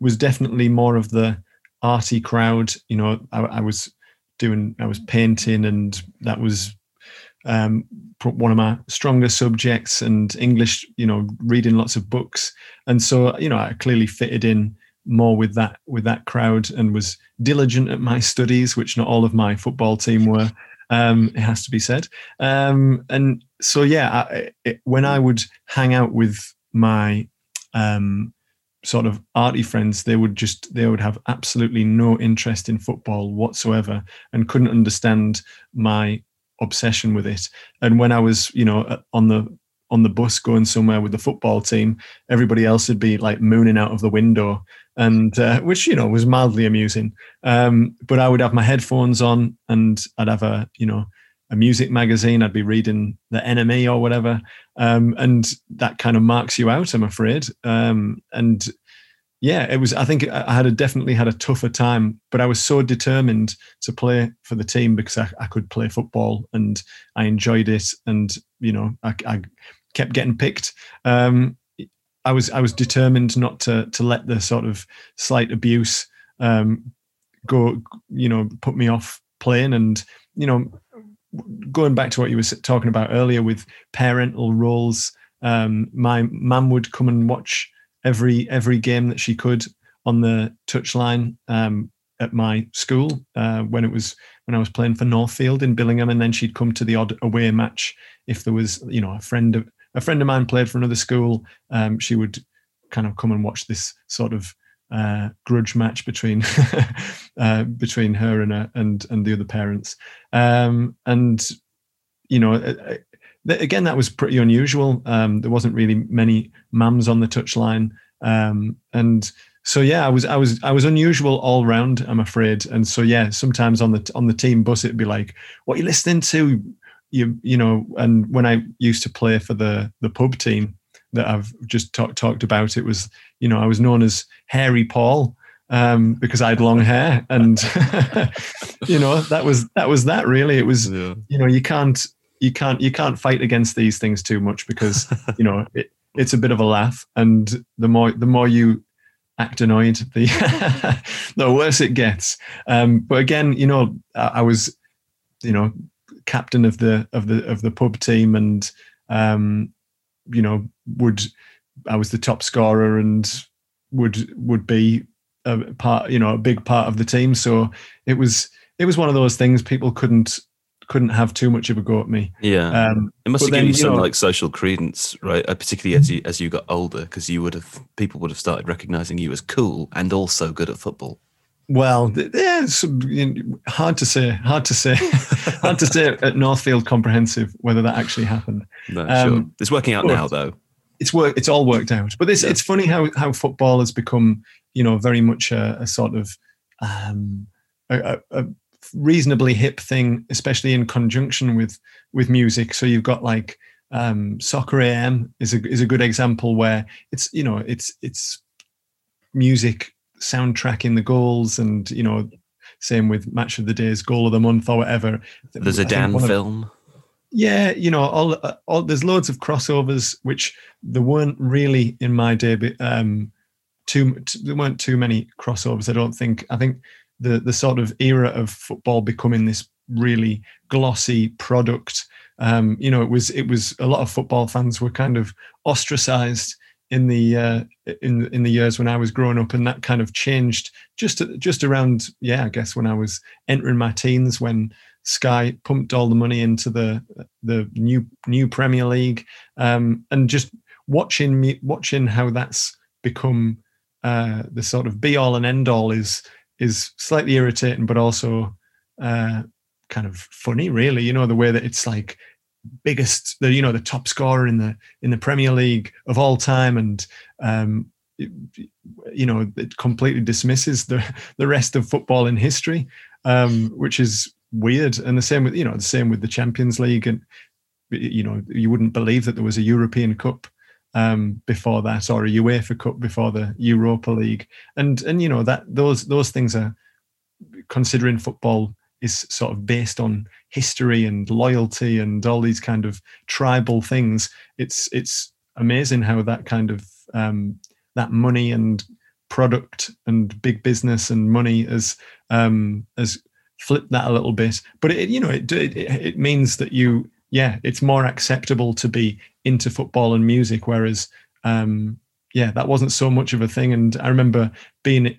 was definitely more of the arty crowd. You know, I was doing I was painting, and that was um, one of my stronger subjects. And English, you know, reading lots of books, and so you know, I clearly fitted in more with that with that crowd and was diligent at my studies, which not all of my football team were. Um, it has to be said. Um, and so, yeah, I, it, when I would hang out with my um, sort of arty friends, they would just they would have absolutely no interest in football whatsoever and couldn't understand my obsession with it. And when I was, you know, on the on the bus going somewhere with the football team, everybody else would be like mooning out of the window, and uh, which you know was mildly amusing. Um, but I would have my headphones on, and I'd have a you know a music magazine. I'd be reading the NME or whatever, um, and that kind of marks you out. I'm afraid. Um, and yeah, it was. I think I had a, definitely had a tougher time, but I was so determined to play for the team because I, I could play football and I enjoyed it, and you know I, I kept getting picked. Um, I was I was determined not to to let the sort of slight abuse um, go, you know, put me off playing, and you know going back to what you were talking about earlier with parental roles, um, my mum would come and watch every every game that she could on the touchline um, at my school uh, when it was when I was playing for Northfield in Billingham, and then she'd come to the odd away match if there was you know a friend of a friend of mine played for another school. Um, she would kind of come and watch this sort of uh, grudge match between (laughs) uh, between her and her, and and the other parents. Um, and you know, uh, uh, again, that was pretty unusual. Um, there wasn't really many mums on the touchline, um, and so yeah, I was I was I was unusual all round. I'm afraid, and so yeah, sometimes on the on the team bus it'd be like, "What are you listening to?" You you know, and when I used to play for the the pub team, that I've just talk, talked about. It was, you know, I was known as Hairy Paul um, because I had long hair, and (laughs) you know that was that was that. Really, it was. Yeah. You know, you can't you can't you can't fight against these things too much because (laughs) you know it, it's a bit of a laugh, and the more the more you act annoyed, the (laughs) the worse it gets. Um, but again, you know, I, I was, you know, captain of the of the of the pub team, and um, you know would I was the top scorer and would would be a part you know a big part of the team. So it was it was one of those things people couldn't couldn't have too much of a go at me. Yeah, um, it must have given you some know, like social credence, right? Uh, particularly as you as you got older, because you would have people would have started recognizing you as cool and also good at football. Well, yeah, it's hard to say. Hard to say. hard to say at Northfield Comprehensive whether that actually happened. No, um, sure. It's working out now, though. It's work. It's all worked out. But this, yeah. it's funny how how football has become, you know, very much a, a sort of um, a, a, reasonably hip thing, especially in conjunction with with music. So you've got like um, Soccer AM is a is a good example where it's you know it's it's music soundtracking the goals and you know same with match of the day's goal of the month or whatever there's a dan film of, yeah you know all, all there's loads of crossovers which there weren't really in my day but um too there weren't too many crossovers i don't think. I think the the sort of era of football becoming this really glossy product um you know it was it was a lot of football fans were kind of ostracized in the uh, in in the years when I was growing up, and that kind of changed just just around yeah, I guess when I was entering my teens when Sky pumped all the money into the the new new Premier League, um, and just watching watching how that's become uh, the sort of be all and end all is is slightly irritating, but also uh, kind of funny, really. You know the way that it's like biggest, the you know the top scorer in the in the Premier League of all time, and um, it, you know it completely dismisses the (laughs) the rest of football in history, um, which is weird. And the same with you know the same with the Champions League, and you know you wouldn't believe that there was a European Cup um, before that or a UEFA Cup before the Europa League, and and you know that those those things are considering football is sort of based on history and loyalty and all these kind of tribal things. It's it's amazing how that kind of um, that money and product and big business and money has um, has flipped that a little bit. But it you know it, it it means that you yeah it's more acceptable to be into football and music, whereas um, yeah, that wasn't so much of a thing. And I remember being,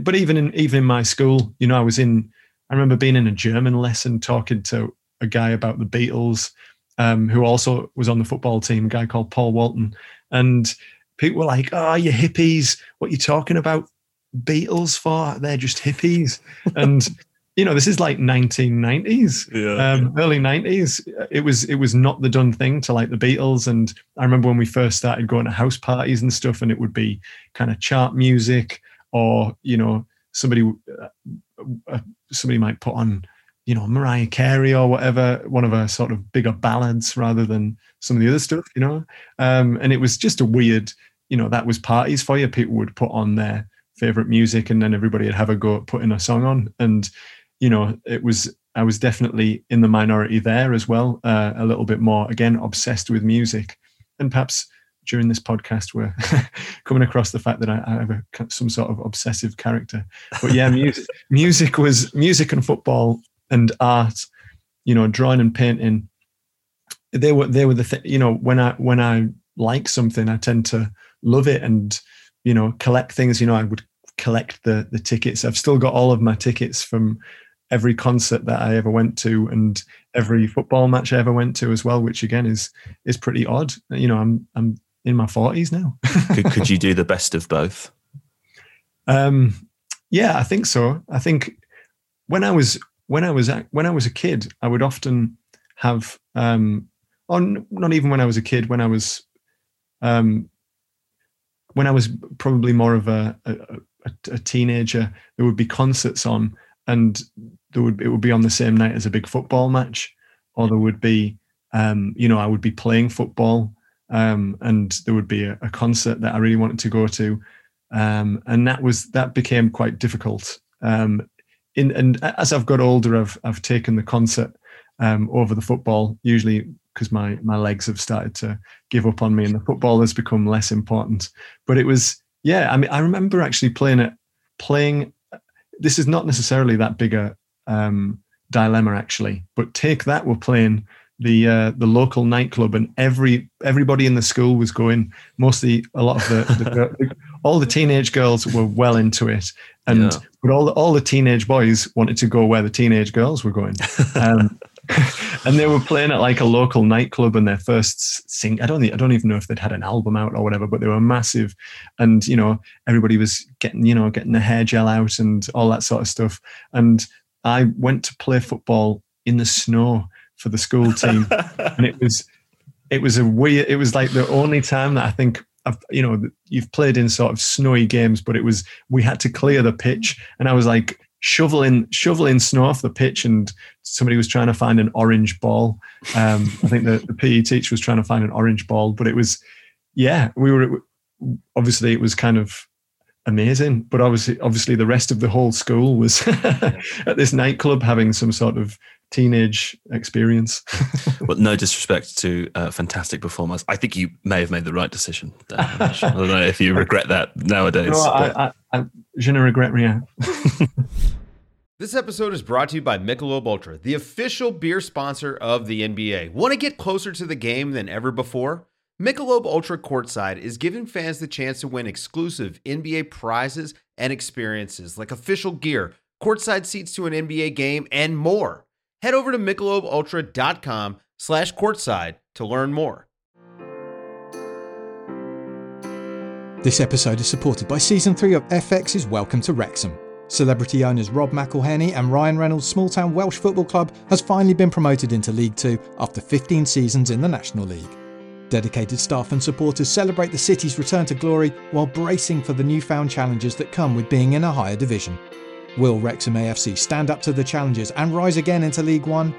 but even in even in my school, you know, I was in I remember being in a German lesson talking to a guy about the Beatles, um, who also was on the football team, a guy called Paul Walton. And people were like, Oh, you hippies, what are you talking about Beatles for? They're just hippies. and (laughs) you know, this is like 1990s, yeah, um, yeah. early 90s. It was it was not the done thing to like the Beatles. And I remember when we first started going to house parties and stuff, and it would be kind of chart music or you know somebody uh, uh, somebody might put on you know Mariah Carey or whatever, one of her sort of bigger ballads rather than some of the other stuff, you know. Um, and it was just a weird, you know, that was parties for you. People would put on their favorite music, and then everybody would have a go at putting a song on. And you know, it was I was definitely in the minority there as well, uh, a little bit more again obsessed with music, and perhaps during this podcast we're (laughs) coming across the fact that I, I have a, some sort of obsessive character. But yeah, music, (laughs) music was music and football and art. You know, drawing and painting. They were they were the th- you know when I when I like something, I tend to love it and you know collect things. You know, I would collect the the tickets. I've still got all of my tickets from every concert that I ever went to and every football match I ever went to as well, which again is is pretty odd. You know, I'm I'm in my forties now. (laughs) could, could you do the best of both? Um, yeah, I think so. I think when I was when I was when I was a kid, I would often have, um, on not even when I was a kid, when I was, um, when I was probably more of a, a, a teenager, there would be concerts on, and there would it would be on the same night as a big football match, or there would be, um, you know, I would be playing football um, and there would be a, a, concert that I really wanted to go to, um, and that was that became quite difficult. Um, in and as I've got older, I've I've taken the concert um, over the football usually because my my legs have started to give up on me, and the football has become less important. But it was yeah, I mean I remember actually playing it playing. This is not necessarily that big a um, dilemma actually, but take that we're playing the uh, the local nightclub, and every everybody in the school was going. Mostly, a lot of the, the (laughs) all the teenage girls were well into it, and yeah. but all the, all the teenage boys wanted to go where the teenage girls were going. (laughs) Um, (laughs) and they were playing at like a local nightclub and their first sing. I don't I don't even know if they'd had an album out or whatever, but they were massive. And you know, everybody was getting you know getting the hair gel out and all that sort of stuff. And I went to play football in the snow for the school team, (laughs) and it was it was a weird. It was like the only time that I think I've, you know, you've played in sort of snowy games, but it was we had to clear the pitch, and I was like shoveling shoveling snow off the pitch, and somebody was trying to find an orange ball. Um, I think the, the PE teacher was trying to find an orange ball, but it was, yeah, we were obviously it was kind of amazing, but obviously obviously the rest of the whole school was (laughs) at this nightclub having some sort of teenage experience. (laughs) well, no disrespect to uh, fantastic performers. I think you may have made the right decision. I don't know if you regret that nowadays. No, I, I, I, je ne regrette rien. (laughs) This episode is brought to you by Michelob Ultra, the official beer sponsor of the NBA. Want to get closer to the game than ever before? Michelob Ultra Courtside is giving fans the chance to win exclusive NBA prizes and experiences like official gear, courtside seats to an NBA game, and more head over to michelobultra.com slash courtside to learn more. This episode is supported by Season 3 of FX's Welcome to Wrexham. Celebrity owners Rob McElhenney and Ryan Reynolds' small town Welsh football club has finally been promoted into League Two after 15 seasons in the National League. Dedicated staff and supporters celebrate the city's return to glory while bracing for the newfound challenges that come with being in a higher division. Will Wrexham AFC stand up to the challenges and rise again into League One?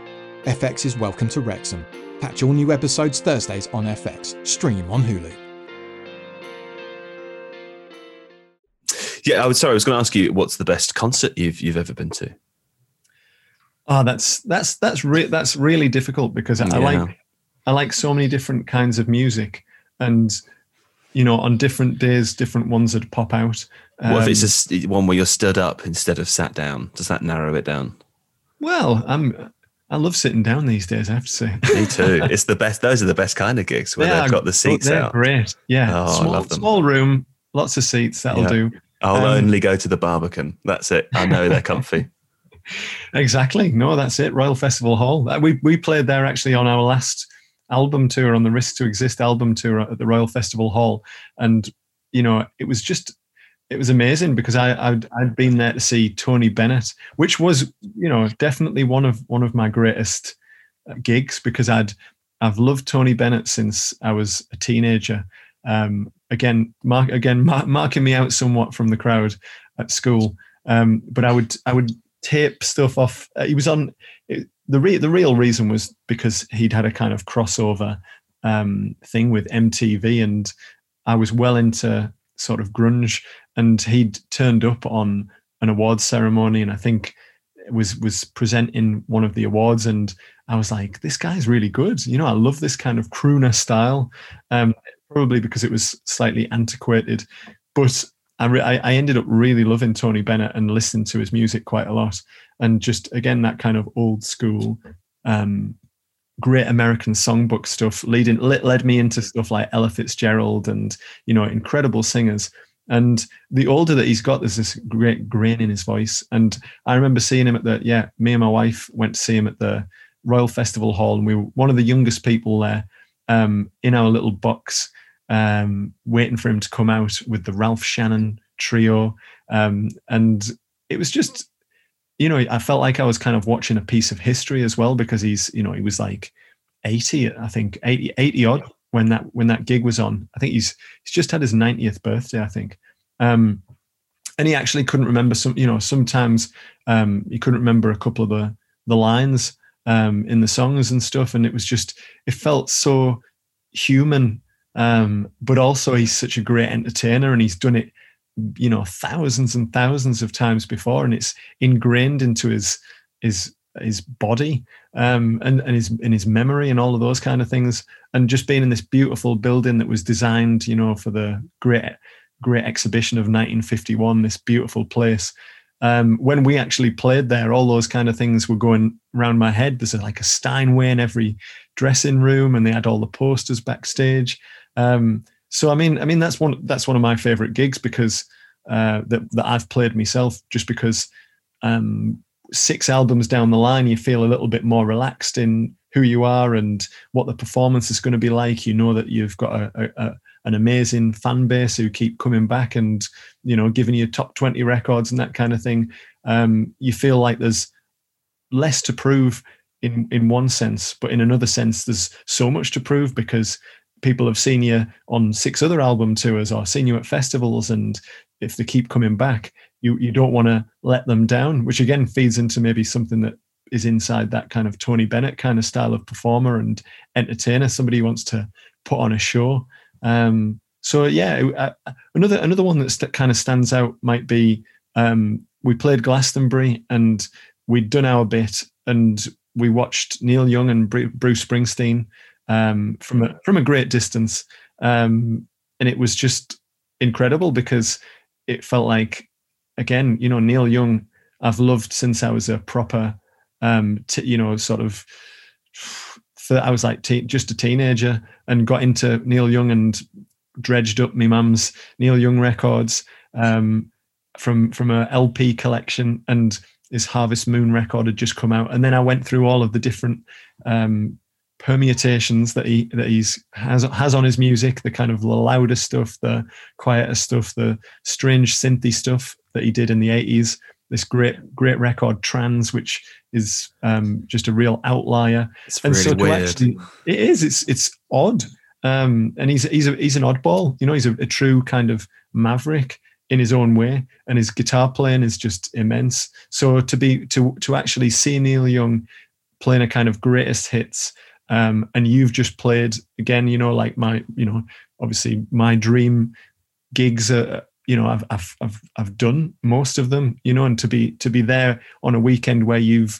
FX is welcome to Wrexham. Catch all new episodes Thursdays on FX. Stream on Hulu. Yeah, I was sorry. I was going to ask you, what's the best concert you've you've ever been to? Oh, that's that's that's re- that's really difficult because yeah. I like I like so many different kinds of music, and you know, on different days, different ones would pop out. Um, what if it's um, a, one where you're stood up instead of sat down? Does that narrow it down? Well, I'm. I love sitting down these days. I have to say. Me too. (laughs) It's the best. Those are the best kind of gigs where they've got the seats they're out. Great. Yeah. Oh, small, I love them. Small room, lots of seats. That'll yeah. do. I'll um, only go to the Barbican. That's it. I know they're comfy. (laughs) (laughs) exactly. No, that's it. Royal Festival Hall. Uh, we we played there actually on our last album tour on the Risk to Exist album tour at the Royal Festival Hall, and you know it was just it was amazing because I I'd, I'd been there to see Tony Bennett, which was you know definitely one of one of my greatest uh, gigs because I'd I've loved Tony Bennett since I was a teenager. Um, again, mark again mark, marking me out somewhat from the crowd at school, um, but I would I would tape stuff off. Uh, he was on. It, the re- the real reason was because he'd had a kind of crossover um, thing with MTV, and I was well into sort of grunge, and he'd turned up on an awards ceremony, and I think was was presenting one of the awards, and I was like, this guy's really good. You know, I love this kind of crooner style. Um, probably because it was slightly antiquated, but I, re- I ended up really loving Tony Bennett and listening to his music quite a lot. And just again, that kind of old school, um, great American songbook stuff leading led me into stuff like Ella Fitzgerald and you know incredible singers. And the older that he's got, there's this great grain in his voice. And I remember seeing him at the yeah, me and my wife went to see him at the Royal Festival Hall, and we were one of the youngest people there um, in our little box um, waiting for him to come out with the Ralph Sharon trio. Um, and it was just, you know, I felt like I was kind of watching a piece of history as well because he's, you know, he was like 80, I think 80, 80 odd when that when that gig was on. I think he's he's just had his 90th birthday, I think. Um, and he actually couldn't remember some, you know, sometimes um, he couldn't remember a couple of the the lines um, in the songs and stuff, and it was just it felt so human um, but also, he's such a great entertainer, and he's done it, you know, thousands and thousands of times before, and it's ingrained into his his his body um, and and his in his memory and all of those kind of things. And just being in this beautiful building that was designed, you know, for the great great exhibition of 1951, this beautiful place. Um, when we actually played there, all those kind of things were going around my head. There's like a Steinway in every dressing room, and they had all the posters backstage. Um, so I mean, I mean that's one that's one of my favorite gigs because uh, that that I've played myself, just because um, six albums down the line, you feel a little bit more relaxed in who you are and what the performance is going to be like. You know that you've got a, a, an amazing fan base who keep coming back and you know giving you top 20 records and that kind of thing. Um, you feel like there's less to prove in in one sense, but in another sense, there's so much to prove because people have seen you on six other album tours or seen you at festivals, and if they keep coming back, you you don't want to let them down, which again feeds into maybe something that is inside that kind of Tony Bennett kind of style of performer and entertainer, somebody who wants to put on a show. Um, so yeah, uh, another another one that st- kind of stands out might be um, we played Glastonbury and we'd done our bit and we watched Neil Young and Bruce Springsteen um, from a from a great distance, um, and it was just incredible because it felt like again, you know, Neil Young. I've loved since I was a proper, um, you know, sort of. I was like just a teenager and got into Neil Young and dredged up my mum's Neil Young records um, from from a LP collection and his Harvest Moon record had just come out, and then I went through all of the different um, permutations that he that he's has has on his music, the kind of louder stuff, the quieter stuff, the strange synthy stuff that he did in the eighties. This great great record, Trans, which is um, just a real outlier. It's and really so weird. Actually, it is. It's it's odd. Um, and he's he's a, he's an oddball. You know, he's a, a true kind of maverick in his own way, and his guitar playing is just immense. So to be to to actually see Neil Young playing a kind of greatest hits, um, and you've just played again, you know, like my, you know, obviously my dream gigs are, you know, I've I've I've I've done most of them, you know, and to be to be there on a weekend where you've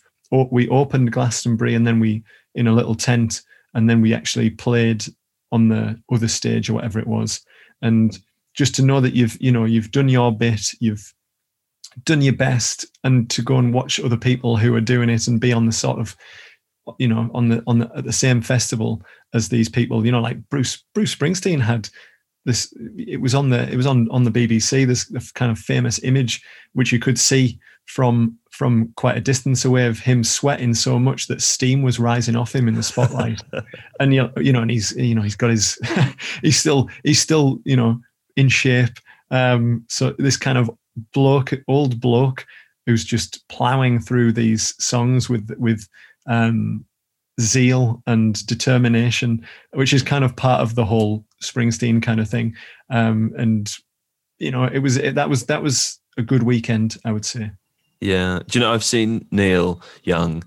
we opened Glastonbury and then we in a little tent and then we actually played on the other stage or whatever it was, and just to know that you've you know you've done your bit you've done your best and to go and watch other people who are doing it and be on the sort of you know on the on the at the same festival as these people you know like bruce bruce springsteen had this it was on the it was on on the bbc this kind of famous image which you could see from from quite a distance away of him sweating so much that steam was rising off him in the spotlight (laughs) and you know, you know and he's you know he's got his (laughs) he's still he's still you know in shape. Um, so this kind of bloke, old bloke, who's just plowing through these songs with with um, zeal and determination, which is kind of part of the whole Springsteen kind of thing. Um, and you know, it was it, that was that was a good weekend, I would say. Yeah, do you know I've seen Neil Young.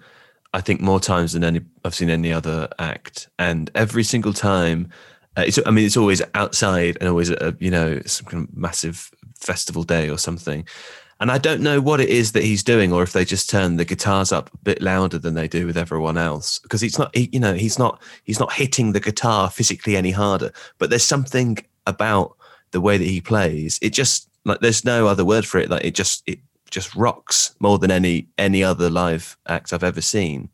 I think more times than any I've seen any other act, and every single time uh, it's, I mean, it's always outside and always a you know some kind of massive festival day or something. And I don't know what it is that he's doing, or if they just turn the guitars up a bit louder than they do with everyone else. Because he's not, he, you know, he's not, he's not hitting the guitar physically any harder. But there's something about the way that he plays. It just like there's no other word for it. Like it just, it just rocks more than any any other live act I've ever seen.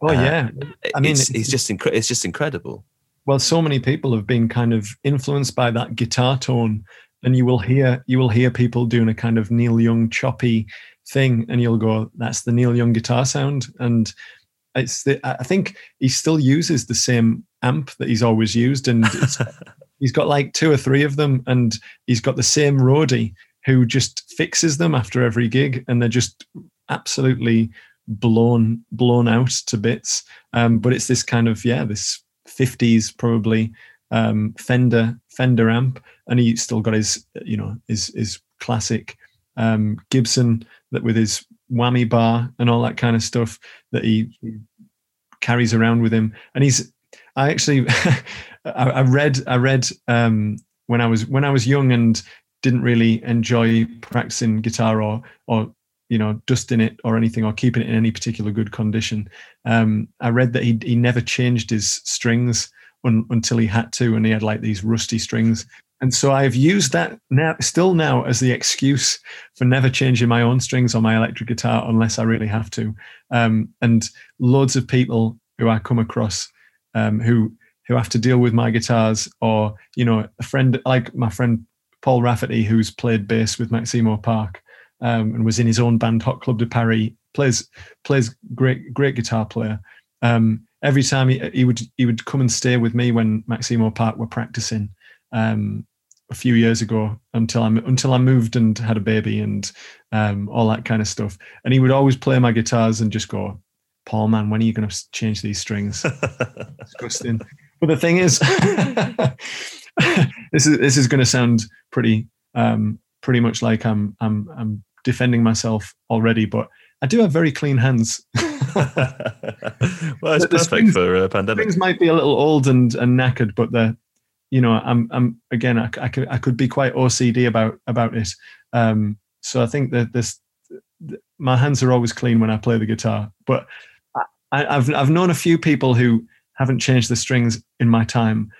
Oh uh, yeah, I mean, it's, it's just incredible. It's just incredible well so many people have been kind of influenced by that guitar tone and you will hear you will hear people doing a kind of neil young choppy thing and you'll go that's the neil young guitar sound. And it's the, i think he still uses the same amp that he's always used and (laughs) he's got like two or three of them and he's got the same roadie who just fixes them after every gig and they're just absolutely blown blown out to bits. Um, but it's this kind of yeah this 50s probably um, Fender Fender amp, and he still got his you know his his classic um, Gibson that with his whammy bar and all that kind of stuff that he, carries around with him. And he's I actually (laughs) I, I, read I read um, when I was when I was young and didn't really enjoy practicing guitar or or you know dusting it or anything or keeping it in any particular good condition. Um, I read that he he never changed his strings un, until he had to, and he had like these rusty strings. And so I've used that now, still now, as the excuse for never changing my own strings on my electric guitar unless I really have to. Um, and loads of people who I come across um, who who have to deal with my guitars, or you know, a friend like my friend Paul Rafferty, who's played bass with Maximo Park, um, and was in his own band, Hot Club de Paris. plays plays great great guitar player. Um, every time he, he would he would come and stay with me when Maximo Park were practicing um, a few years ago until I until I moved and had a baby and um, all that kind of stuff. And he would always play my guitars and just go, "Paul, man, when are you going to change these strings?" (laughs) Disgusting. But the thing is, (laughs) this is this is going to sound pretty um, pretty much like I'm I'm I'm defending myself already, but I do have very clean hands. (laughs) well, it's perfect strings, for a pandemic. Things might be a little old and, and knackered, but they're, you know, I'm, I'm again, I, I could, I could be quite OCD about about it. Um, so I think that this, my hands are always clean when I play the guitar. But I, I've I've known a few people who haven't changed the strings in my time,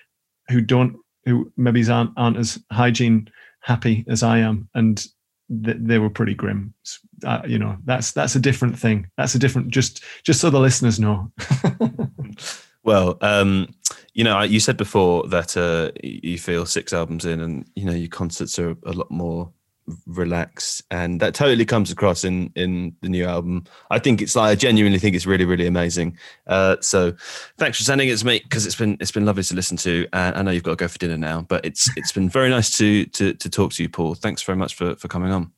who don't, who maybe aren't aren't as hygiene happy as I am, and th- they were pretty grim. Uh, you know, that's that's a different thing. That's a different. Just just so the listeners know. (laughs) well, um, you know, you said before that uh, you feel six albums in, and you know your concerts are a lot more relaxed and that totally comes across in in the new album. I think it's like i genuinely think it's really really amazing. Uh so thanks for sending it to me because it's been it's been lovely to listen to. And i know you've got to go for dinner now but it's it's been very nice to to to talk to you paul. Thanks very much for for coming on.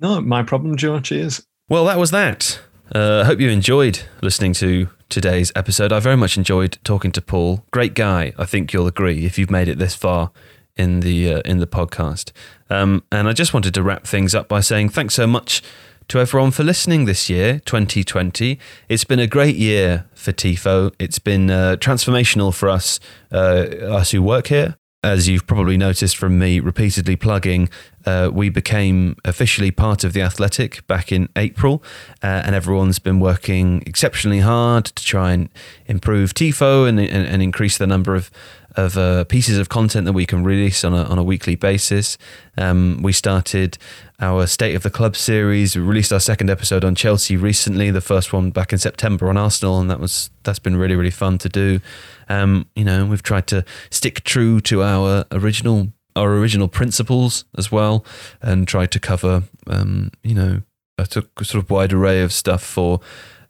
No my problem George. cheers well that was that. Uh, I hope you enjoyed listening to today's episode. I very much enjoyed talking to Paul. Great guy. I think you'll agree if you've made it this far in the uh, in the podcast. Um, and I just wanted to wrap things up by saying thanks so much to everyone for listening this year, 2020. It's been a great year for TIFO. It's been uh, transformational for us, uh, us who work here. As you've probably noticed from me repeatedly plugging, uh, we became officially part of the Athletic back in April, uh, and everyone's been working exceptionally hard to try and improve TIFO and, and, and increase the number of of uh, pieces of content that we can release on a, on a weekly basis. Um, we started our State of the Club series. We released our second episode on Chelsea recently, the first one back in September on Arsenal, and that was that's been really really fun to do. Um, you know, we've tried to stick true to our original our original principles as well, and tried to cover um, you know a sort of wide array of stuff for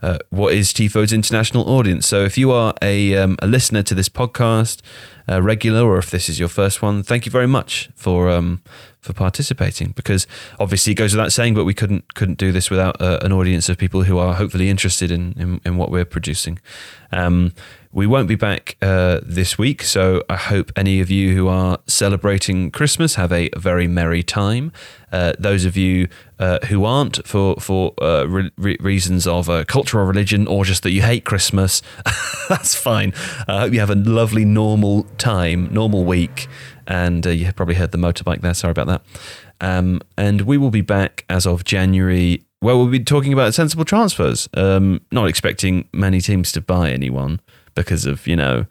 uh, what is TIFO's international audience. So if you are a, um, a listener to this podcast, uh, regular, or if this is your first one, thank you very much for um, for participating. Because obviously it goes without saying, but we couldn't couldn't do this without uh, an audience of people who are hopefully interested in in, in what we're producing. Um, we won't be back uh, this week, so I hope any of you who are celebrating Christmas have a very merry time. Uh, those of you uh, who aren't, for for uh, re- reasons of uh, culture or religion, or just that you hate Christmas, (laughs) that's fine. I hope you have a lovely, normal time, normal week, and uh, you probably heard the motorbike there. Sorry about that. Um, and we will be back as of January. Well, we'll be talking about sensible transfers. Um, not expecting many teams to buy anyone because of, you know,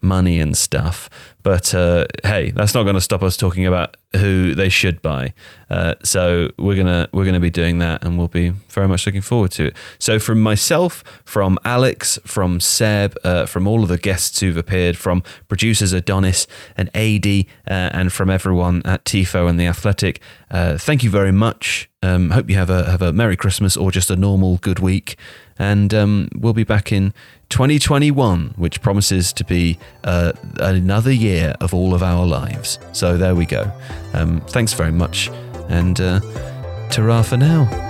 money and stuff. But uh, hey, that's not going to stop us talking about who they should buy. Uh, so we're gonna we're gonna be doing that, and we'll be very much looking forward to it. So from myself, from Alex, from Seb, uh, from all of the guests who've appeared, from producers Adonis and AD, uh, and from everyone at Tifo and the Athletic, uh, thank you very much. Um, hope you have a have a Merry Christmas or just a normal good week and um, we'll be back in 2021, which promises to be uh, another year of all of our lives. So there we go. Um, thanks very much, and uh, ta for now.